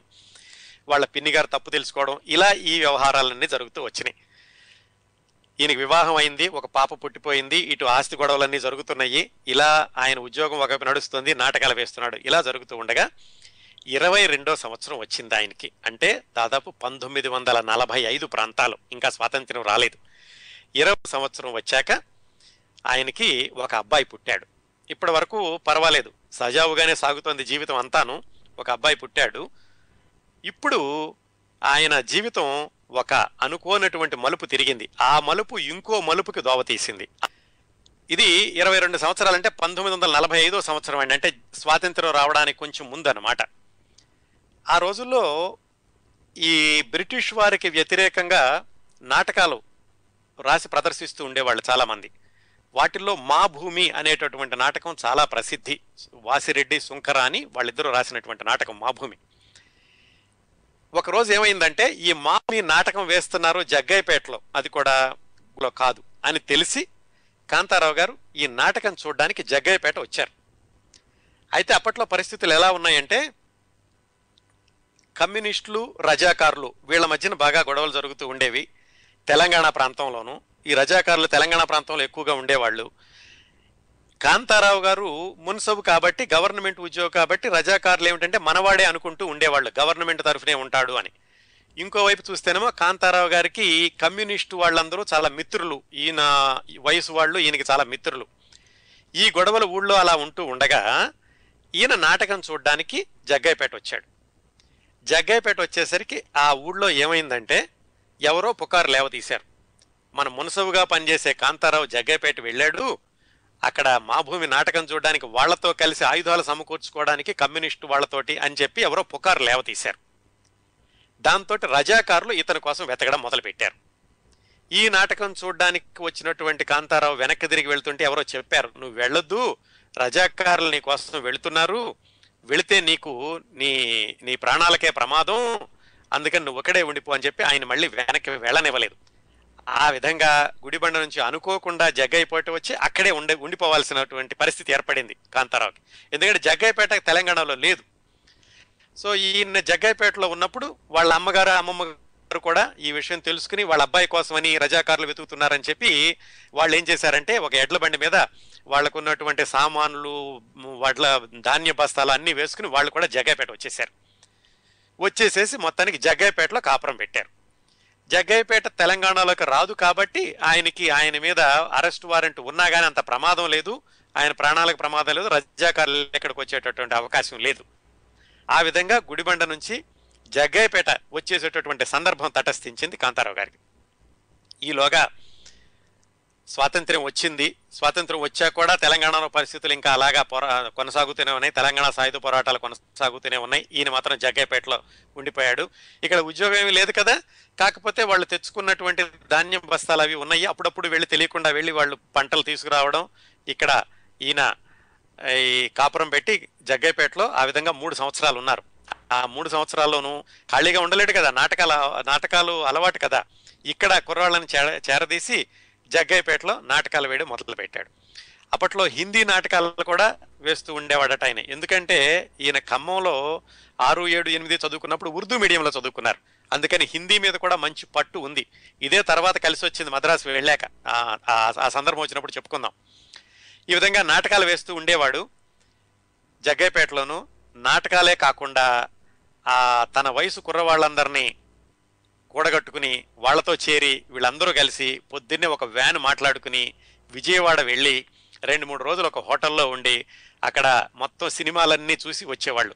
వాళ్ళ పిన్ని గారు తప్పు తెలుసుకోవడం ఇలా ఈ వ్యవహారాలన్నీ జరుగుతూ వచ్చినాయి. ఈయనకి వివాహం అయింది ఒక పాప పుట్టిపోయింది ఇటు ఆస్తి గొడవలన్నీ జరుగుతున్నాయి. ఇలా ఆయన ఉద్యోగం ఒక నడుస్తుంది నాటకాలు వేస్తున్నాడు. ఇలా జరుగుతూ ఉండగా ఇరవై రెండో సంవత్సరం వచ్చింది ఆయనకి. అంటే దాదాపు పంతొమ్మిది వందల నలభై ఐదు ప్రాంతాలు. ఇంకా స్వాతంత్ర్యం రాలేదు. ఇరవై సంవత్సరం వచ్చాక ఆయనకి ఒక అబ్బాయి పుట్టాడు. ఇప్పటి వరకు పర్వాలేదు. సజావుగానే సాగుతోంది జీవితం అంతాను. ఒక అబ్బాయి పుట్టాడు. ఇప్పుడు ఆయన జీవితం ఒక అనుకోనటువంటి మలుపు తిరిగింది. ఆ మలుపు ఇంకో మలుపుకి దోవతీసింది ఇది ఇరవై రెండు సంవత్సరాలంటే పంతొమ్మిది వందల నలభై ఐదో సంవత్సరం అండి. అంటే స్వాతంత్రం రావడానికి కొంచెం ముందన్నమాట. ఆ రోజుల్లో ఈ బ్రిటిష్ వారికి వ్యతిరేకంగా నాటకాలు రాసి ప్రదర్శిస్తూ ఉండేవాళ్ళు చాలామంది. వాటిల్లో మా భూమి అనేటటువంటి నాటకం చాలా ప్రసిద్ధి. వాసిరెడ్డి సుంకర అని వాళ్ళిద్దరూ రాసినటువంటి నాటకం మా భూమి. ఒకరోజు ఏమైందంటే ఈ మామి నాటకం వేస్తున్నారు జగ్గైపేటలో. అది కూడా కాదు అని తెలిసి కాంతారావు గారు ఈ నాటకం చూడడానికి జగ్గైపేట వచ్చారు. అయితే అప్పట్లో పరిస్థితులు ఎలా ఉన్నాయంటే కమ్యూనిస్టులు రజాకారులు వీళ్ళ మధ్యన బాగా గొడవలు జరుగుతూ ఉండేవి తెలంగాణ ప్రాంతంలోనూ. ఈ రజాకారులు తెలంగాణ ప్రాంతంలో ఎక్కువగా ఉండేవాళ్ళు. కాంతారావు గారు మున్సబు కాబట్టి గవర్నమెంట్ ఉద్యోగం కాబట్టి రజాకారులు ఏమిటంటే మనవాడే అనుకుంటూ ఉండేవాళ్ళు గవర్నమెంట్ తరఫునే ఉంటాడు అని. ఇంకోవైపు చూస్తేనేమో కాంతారావు గారికి కమ్యూనిస్టు వాళ్ళందరూ చాలా మిత్రులు. ఈయన వయసు వాళ్ళు ఈయనకి చాలా మిత్రులు. ఈ గొడవలు ఊళ్ళో అలా ఉంటూ ఉండగా ఈయన నాటకం చూడడానికి జగ్గైపేట వచ్చాడు. జగ్గైపేట వచ్చేసరికి ఆ ఊళ్ళో ఏమైందంటే ఎవరో పుకారు లేవతీశారు మన మునసవుగా పనిచేసే కాంతారావు జగ్గైపేట వెళ్ళాడు. అక్కడ మా భూమి నాటకం చూడడానికి వాళ్ళతో కలిసి ఆయుధాలు సమకూర్చుకోవడానికి కమ్యూనిస్టు వాళ్ళతోటి అని చెప్పి ఎవరో పుకారు లేవతీశారు. దాంతో రజాకారులు ఇతని కోసం వెతకడం మొదలుపెట్టారు. ఈ నాటకం చూడడానికి వచ్చినటువంటి కాంతారావు వెనక్కి తిరిగి వెళ్తుంటే ఎవరో చెప్పారు నువ్వు వెళ్ళొద్దు రజాకారులు నీ కోసం వెళుతున్నారు వెళితే నీకు నీ నీ ప్రాణాలకే ప్రమాదం అందుకని నువ్వు ఒకడే ఉండిపో అని చెప్పి ఆయన మళ్ళీ వెనక్కి వెళ్ళనివ్వలేదు. ఆ విధంగా గుడిబండ నుంచి అనుకోకుండా జగ్గైపేట వచ్చి అక్కడే ఉండే ఉండిపోవాల్సినటువంటి పరిస్థితి ఏర్పడింది కాంతారావుకి. ఎందుకంటే జగ్గైపేట తెలంగాణలో లేదు. సో ఈయన జగ్గైపేటలో ఉన్నప్పుడు వాళ్ళ అమ్మగారు అమ్మమ్మ గారు కూడా ఈ విషయం తెలుసుకుని వాళ్ళ అబ్బాయి కోసమని రజాకారులు వెతుకుతున్నారని చెప్పి వాళ్ళు ఏం చేశారంటే ఒక ఎడ్ల బండి మీద వాళ్ళకు ఉన్నటువంటి సామాన్లు వడ్ల ధాన్య బస్తాలు అన్నీ వేసుకుని వాళ్ళు కూడా జగ్గైపేట వచ్చేసారు వచ్చేసేసి మొత్తానికి జగ్గైపేటలో కాపురం పెట్టారు. జగ్గయ్యపేట తెలంగాణలోకి రాదు కాబట్టి ఆయనకి ఆయన మీద అరెస్ట్ వారెంట్ ఉన్నా కానీ అంత ప్రమాదం లేదు. ఆయన ప్రాణాలకు ప్రమాదం లేదు. రజాకారులు ఇక్కడికి వచ్చేటటువంటి అవకాశం లేదు. ఆ విధంగా గుడిబండ నుంచి జగ్గయ్యపేట వచ్చేసేటటువంటి సందర్భం తటస్థించింది కాంతారావు గారికి. ఈలోగా స్వాతంత్ర్యం వచ్చింది. స్వాతంత్ర్యం వచ్చాక కూడా తెలంగాణలో పరిస్థితులు ఇంకా అలాగా పోరా కొనసాగుతూనే ఉన్నాయి. తెలంగాణ సాయుధ పోరాటాలు కొనసాగుతూనే ఉన్నాయి. ఈయన మాత్రం జగ్గేపేటలో ఉండిపోయాడు. ఇక్కడ ఉద్యోగం ఏమీ లేదు కదా. కాకపోతే వాళ్ళు తెచ్చుకున్నటువంటి ధాన్యం బస్తాలు అవి ఉన్నాయి. అప్పుడప్పుడు వెళ్ళి తెలియకుండా వెళ్ళి వాళ్ళు పంటలు తీసుకురావడం ఇక్కడ ఈయన ఈ కాపురం పెట్టి జగ్గైపేటలో ఆ విధంగా మూడు సంవత్సరాలు ఉన్నారు. ఆ మూడు సంవత్సరాల్లోనూ ఖాళీగా ఉండలేడు కదా. నాటకాల నాటకాలు అలవాటు కదా. ఇక్కడ కుర్రాళ్ళని చేర చేరదీసి జగ్గయ్యపేటలో నాటకాలు వేయడం మొదలు పెట్టాడు అప్పట్లో హిందీ నాటకాలు కూడా వేస్తూ ఉండేవాడట ఆయన. ఎందుకంటే ఈయన ఖమ్మంలో ఆరు ఏడు ఎనిమిది చదువుకున్నప్పుడు ఉర్దూ మీడియంలో చదువుకున్నారు. అందుకని హిందీ మీద కూడా మంచి పట్టు ఉంది. ఇదే తర్వాత కలిసి వచ్చింది మద్రాసు వెళ్ళాక. ఆ- సందర్భం వచ్చినప్పుడు చెప్పుకుందాం. ఈ విధంగా నాటకాలు వేస్తూ ఉండేవాడు. జగ్గయ్యపేటలోను నాటకాలే కాకుండా తన వయసు కుర్రవాళ్ళందరినీ కూడగట్టుకుని వాళ్ళతో చేరి వీళ్ళందరూ కలిసి పొద్దున్నే ఒక వ్యాన్ మాట్లాడుకుని విజయవాడ వెళ్ళి రెండు మూడు రోజులు ఒక హోటల్లో ఉండి అక్కడ మొత్తం సినిమాలన్నీ చూసి వచ్చేవాళ్ళు.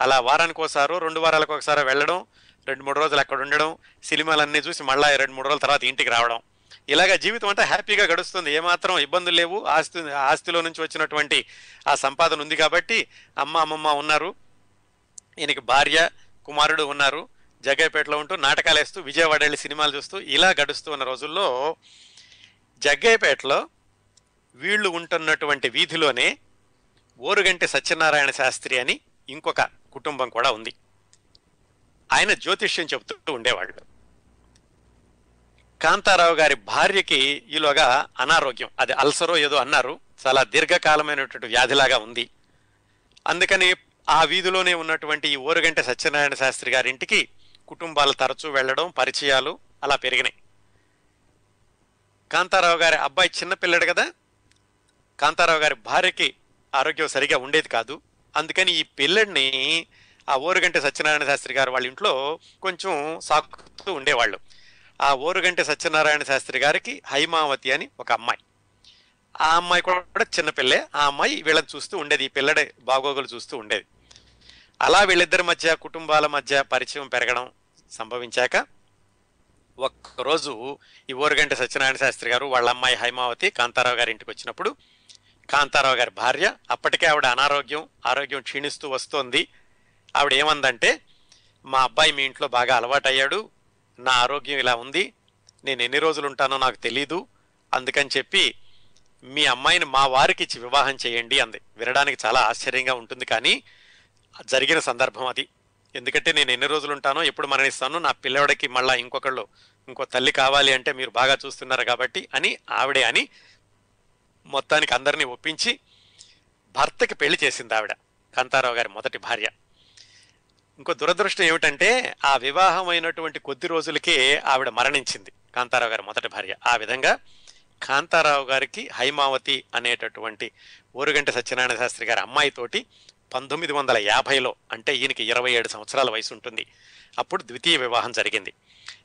అలా వారానికి ఒకసారో రెండు వారాలకు ఒకసారి వెళ్ళడం రెండు మూడు రోజులు అక్కడ ఉండడం సినిమాలన్నీ చూసి మళ్ళీ రెండు మూడు రోజుల తర్వాత ఇంటికి రావడం. ఇలాగ జీవితం అంతా హ్యాపీగా గడుస్తుంది. ఏమాత్రం ఇబ్బందులు లేవు. ఆస్తి ఆస్తిలో నుంచి వచ్చినటువంటి ఆ సంపాదన ఉంది కాబట్టి అమ్మ అమ్మమ్మ ఉన్నారు. ఈయనకి భార్య కుమారుడు ఉన్నారు. జగ్గయ్యపేటలో ఉంటూ నాటకాలు వేస్తూ విజయవాడ వెళ్ళి సినిమాలు చూస్తూ ఇలా గడుస్తూ ఉన్న రోజుల్లో జగ్గయ్యపేటలో వీళ్ళు ఉంటున్నటువంటి వీధిలోనే ఓరుగంటి సత్యనారాయణ శాస్త్రి అని ఇంకొక కుటుంబం కూడా ఉంది. ఆయన జ్యోతిష్యం చెబుతూ ఉండేవాళ్ళు. కాంతారావు గారి భార్యకి ఈలోగా అనారోగ్యం. అది అల్సరో ఏదో అన్నారు. చాలా దీర్ఘకాలమైనటువంటి వ్యాధిలాగా ఉంది. అందుకని ఆ వీధిలోనే ఉన్నటువంటి ఈ ఓరుగంట సత్యనారాయణ శాస్త్రి గారింటికి కుటుంబాలు తరచూ వెళ్ళడం పరిచయాలు అలా పెరిగినాయి. కాంతారావు గారి అబ్బాయి చిన్నపిల్లడు కదా? కాంతారావు గారి భార్యకి ఆరోగ్యం సరిగా ఉండేది కాదు. అందుకని ఈ పిల్లడిని ఆ ఓరుగంటి సత్యనారాయణ శాస్త్రి గారు వాళ్ళ ఇంట్లో కొంచెం సాకుతూ ఉండేవాళ్ళు. ఆ ఓరుగంటి సత్యనారాయణ శాస్త్రి గారికి హైమావతి అని ఒక అమ్మాయి. ఆ అమ్మాయి కూడా చిన్నపిల్లే ఆ అమ్మాయి వీళ్ళని చూస్తూ ఉండేది. ఈ పిల్లడే బాగోగులు చూస్తూ ఉండేది. అలా వీళ్ళిద్దరి మధ్య కుటుంబాల మధ్య పరిచయం పెరగడం సంభవించాక ఒక్కరోజు ఈ ఊరగంటి సత్యనారాయణ శాస్త్రి గారు వాళ్ళ అమ్మాయి హైమావతి కాంతారావు గారి ఇంటికి వచ్చినప్పుడు కాంతారావు గారి భార్య అప్పటికే ఆవిడ అనారోగ్యం ఆరోగ్యం క్షీణిస్తూ వస్తోంది. ఆవిడ ఏమందంటే మా అబ్బాయి మీ ఇంట్లో బాగా అలవాటయ్యాడు నా ఆరోగ్యం ఇలా ఉంది నేను ఎన్ని రోజులు ఉంటానో నాకు తెలీదు అందుకని చెప్పి మీ అమ్మాయిని మా వారికి ఇచ్చి వివాహం చేయండి అంది. వినడానికి చాలా ఆశ్చర్యంగా ఉంటుంది కానీ జరిగిన సందర్భం అది. ఎందుకంటే నేను ఎన్ని రోజులు ఉంటానో ఎప్పుడు మరణిస్తానో నా పిల్లవాడికి మళ్ళా ఇంకొకళ్ళు ఇంకో తల్లి కావాలి అంటే మీరు బాగా చూస్తున్నారు కాబట్టి అని ఆవిడే అని మొత్తానికి అందరినీ ఒప్పించి భర్తకి పెళ్ళి చేసింది ఆవిడ కాంతారావు గారి మొదటి భార్య. ఇంకో దురదృష్టం ఏమిటంటే ఆ వివాహం అయినటువంటి కొద్ది రోజులకే ఆవిడ మరణించింది కాంతారావు గారి మొదటి భార్య. ఆ విధంగా కాంతారావు గారికి హైమావతి అనేటటువంటి ఓరుగంట సత్యనారాయణ శాస్త్రి గారి అమ్మాయితోటి పంతొమ్మిది వందల యాభైలో అంటే ఈయనకి ఇరవై ఏడు సంవత్సరాల వయసు ఉంటుంది అప్పుడు ద్వితీయ వివాహం జరిగింది.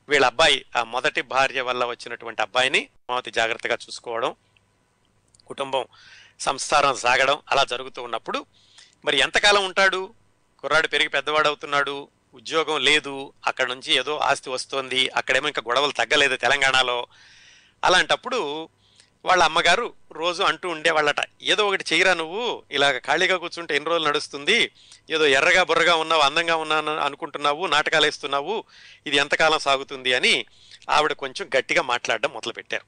వీళ్ళ అబ్బాయి ఆ మొదటి భార్య వల్ల వచ్చినటువంటి అబ్బాయిని మామతి జాగ్రత్తగా చూసుకోవడం కుటుంబం సంసారం సాగడం అలా జరుగుతూ ఉన్నప్పుడు మరి ఎంతకాలం ఉంటాడు? కుర్రాడు పెరిగి పెద్దవాడు అవుతున్నాడు ఉద్యోగం లేదు అక్కడ నుంచి ఏదో ఆస్తి వస్తోంది అక్కడేమో ఇంకా గొడవలు తగ్గలేదు తెలంగాణలో. అలాంటప్పుడు వాళ్ళ అమ్మగారు రోజు అంటూ ఉండేవాళ్ళట ఏదో ఒకటి చేయరా నువ్వు ఇలాగ ఖాళీగా కూర్చుంటే ఎన్ని రోజులు నడుస్తుంది ఏదో ఎర్రగా బుర్రగా ఉన్నావు అందంగా ఉన్నాను అనుకుంటున్నావు నాటకాలు వేస్తున్నావు ఇది ఎంతకాలం సాగుతుంది అని ఆవిడ కొంచెం గట్టిగా మాట్లాడడం మొదలుపెట్టారు.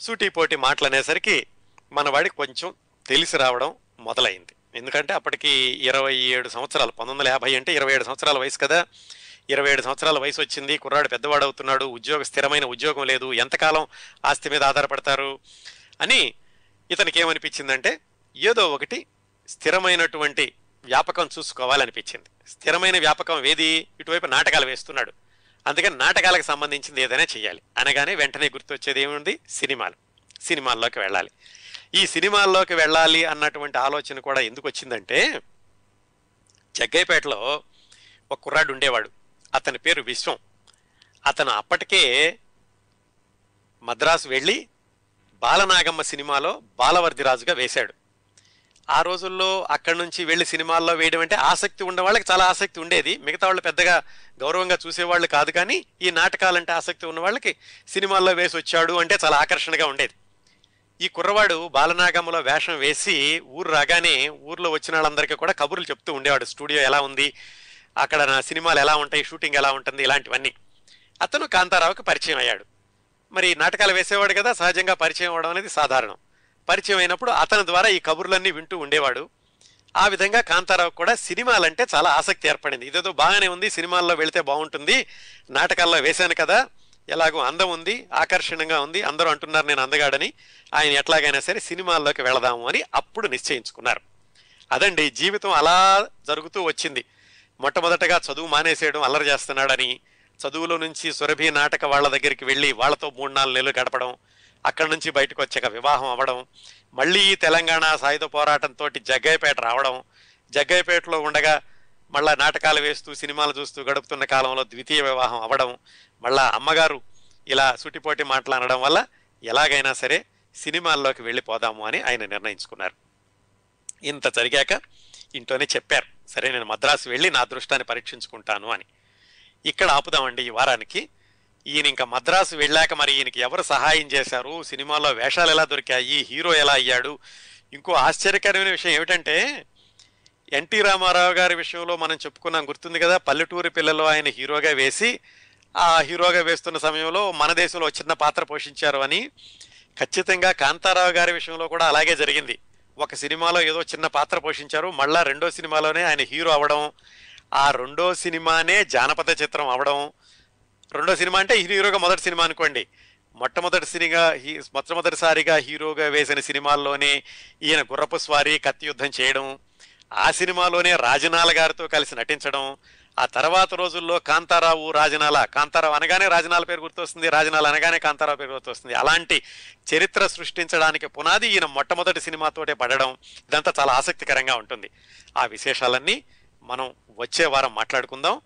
సూటిపోటి మాటలు అనేసరికి మనవాడికి కొంచెం తెలిసి రావడం మొదలైంది. ఎందుకంటే అప్పటికి ఇరవై ఏడు సంవత్సరాలు పంతొమ్మిది వందల యాభై అంటే ఇరవై ఏడు సంవత్సరాల వయసు కదా ఇరవై ఏడు సంవత్సరాల వయసు వచ్చింది. కుర్రాడు పెద్దవాడు అవుతున్నాడు. ఉద్యోగ స్థిరమైన ఉద్యోగం లేదు. ఎంతకాలం ఆస్తి మీద ఆధారపడతారు? అని ఇతనికి ఏమనిపించిందంటే ఏదో ఒకటి స్థిరమైనటువంటి వ్యాపకం చూసుకోవాలనిపించింది. స్థిరమైన వ్యాపకం ఏది? ఇటువైపు నాటకాలు వేస్తున్నాడు. అందుకని నాటకాలకు సంబంధించింది ఏదైనా చేయాలి అనగానే వెంటనే గుర్తొచ్చేది ఏముంది? సినిమాలు. సినిమాల్లోకి వెళ్ళాలి. ఈ సినిమాల్లోకి వెళ్ళాలి అన్నటువంటి ఆలోచన కూడా ఎందుకు వచ్చిందంటే జగ్గైపేటలో ఒక కుర్రాడు ఉండేవాడు. అతని పేరు విశ్వం. అతను అప్పటికే మద్రాసు వెళ్ళి బాలనాగమ్మ సినిమాలో బాలవర్ధిరాజుగా వేశాడు. ఆ రోజుల్లో అక్కడి నుంచి వెళ్ళి సినిమాల్లో వేయడం అంటే ఆసక్తి ఉన్న వాళ్ళకి చాలా ఆసక్తి ఉండేది. మిగతా వాళ్ళు పెద్దగా గౌరవంగా చూసేవాళ్ళు కాదు కానీ ఈ నాటకాలంటే ఆసక్తి ఉన్న వాళ్ళకి సినిమాల్లో వేసి వచ్చాడు అంటే చాలా ఆకర్షణగా ఉండేది. ఈ కుర్రవాడు బాలనాగమ్మలో వేషం వేసి ఊరు రాగానే ఊర్లో వచ్చిన వాళ్ళందరికీ కూడా కబుర్లు చెప్తూ ఉండేవాడు. స్టూడియో ఎలా ఉంది? అక్కడ నా సినిమాలు ఎలా ఉంటాయి షూటింగ్ ఎలా ఉంటుంది ఇలాంటివన్నీ. అతను కాంతారావుకి పరిచయం అయ్యాడు. మరి నాటకాలు వేసేవాడు కదా సహజంగా పరిచయం అవడం అనేది సాధారణం. పరిచయం అయినప్పుడు అతని ద్వారా ఈ కబుర్లన్నీ వింటూ ఉండేవాడు. ఆ విధంగా కాంతారావు కూడా సినిమాలంటే చాలా ఆసక్తి ఏర్పడింది. ఇదేదో బాగానే ఉంది సినిమాల్లో వెళితే బాగుంటుంది నాటకాల్లో వేశాను కదా ఎలాగో అందం ఉంది ఆకర్షణంగా ఉంది అందరూ అంటున్నారు నేను అందగాడని ఆయన ఎట్లాగైనా సరే సినిమాల్లోకి వెళదాము అని అప్పుడు నిశ్చయించుకున్నారు. అదండి జీవితం అలా జరుగుతూ వచ్చింది. మొట్టమొదటగా చదువు మానేసేయడం అల్లరి చేస్తున్నాడని చదువులో నుంచి సురభి నాటక వాళ్ళ దగ్గరికి వెళ్ళి వాళ్ళతో మూడు నాలుగు నెలలు గడపడం అక్కడి నుంచి బయటకు వచ్చాక వివాహం అవ్వడం మళ్ళీ తెలంగాణ సాయుధ పోరాటంతో జగ్గయ్యపేట రావడం జగ్గయ్యపేటలో ఉండగా మళ్ళా నాటకాలు వేస్తూ సినిమాలు చూస్తూ గడుపుతున్న కాలంలో ద్వితీయ వివాహం అవ్వడం మళ్ళా అమ్మగారు ఇలా సుటిపోటి మాట్లాడడం వల్ల ఎలాగైనా సరే సినిమాల్లోకి వెళ్ళిపోదాము అని ఆయన నిర్ణయించుకున్నారు. ఇంత జరిగాక ఇంట్లోనే చెప్పారు సరే నేను మద్రాసు వెళ్ళి నా అదృష్టాన్ని పరీక్షించుకుంటాను అని. ఇక్కడ ఆపుదామండి ఈ వారానికి. ఈయన ఇంకా మద్రాసు వెళ్ళాక మరి ఈయనకి ఎవరు సహాయం చేశారు? సినిమాలో వేషాలు ఎలా దొరికాయి? హీరో ఎలా అయ్యాడు? ఇంకో ఆశ్చర్యకరమైన విషయం ఏమిటంటే ఎన్టీ రామారావు గారి విషయంలో మనం చెప్పుకున్నాం గుర్తుంది కదా? పల్లెటూరి పిల్లలు ఆయన హీరోగా వేసి ఆ హీరోగా వేస్తున్న సమయంలో మన దేశంలో చిన్న పాత్ర పోషించారు అని. ఖచ్చితంగా కాంతారావు గారి విషయంలో కూడా అలాగే జరిగింది. ఒక సినిమాలో ఏదో చిన్న పాత్ర పోషించారు. మళ్ళా రెండో సినిమాలోనే ఆయన హీరో అవడం ఆ రెండో సినిమానే జానపద చిత్రం అవడం. రెండో సినిమా అంటే హీరోగా మొదటి సినిమా అనుకోండి. మొట్టమొదటి సినిగా హీ మొట్టమొదటిసారిగా హీరోగా వేసిన సినిమాల్లోనే ఈయన గుర్రపు స్వారీ కత్తి యుద్ధం చేయడం ఆ సినిమాలోనే రాజనాల గారితో కలిసి నటించడం ఆ తర్వాత రోజుల్లో కాంతారావు రాజనాల కాంతారావు అనగానే రాజనాల పేరు గుర్తొస్తుంది రాజనాల అనగానే కాంతారావు పేరు గుర్తొస్తుంది. అలాంటి చరిత్ర సృష్టించడానికి పునాది ఈయన మొట్టమొదటి సినిమాతోటే పడడం ఇదంతా చాలా ఆసక్తికరంగా ఉంటుంది. ఆ విశేషాలన్నీ మనం వచ్చే వారం మాట్లాడుకుందాం.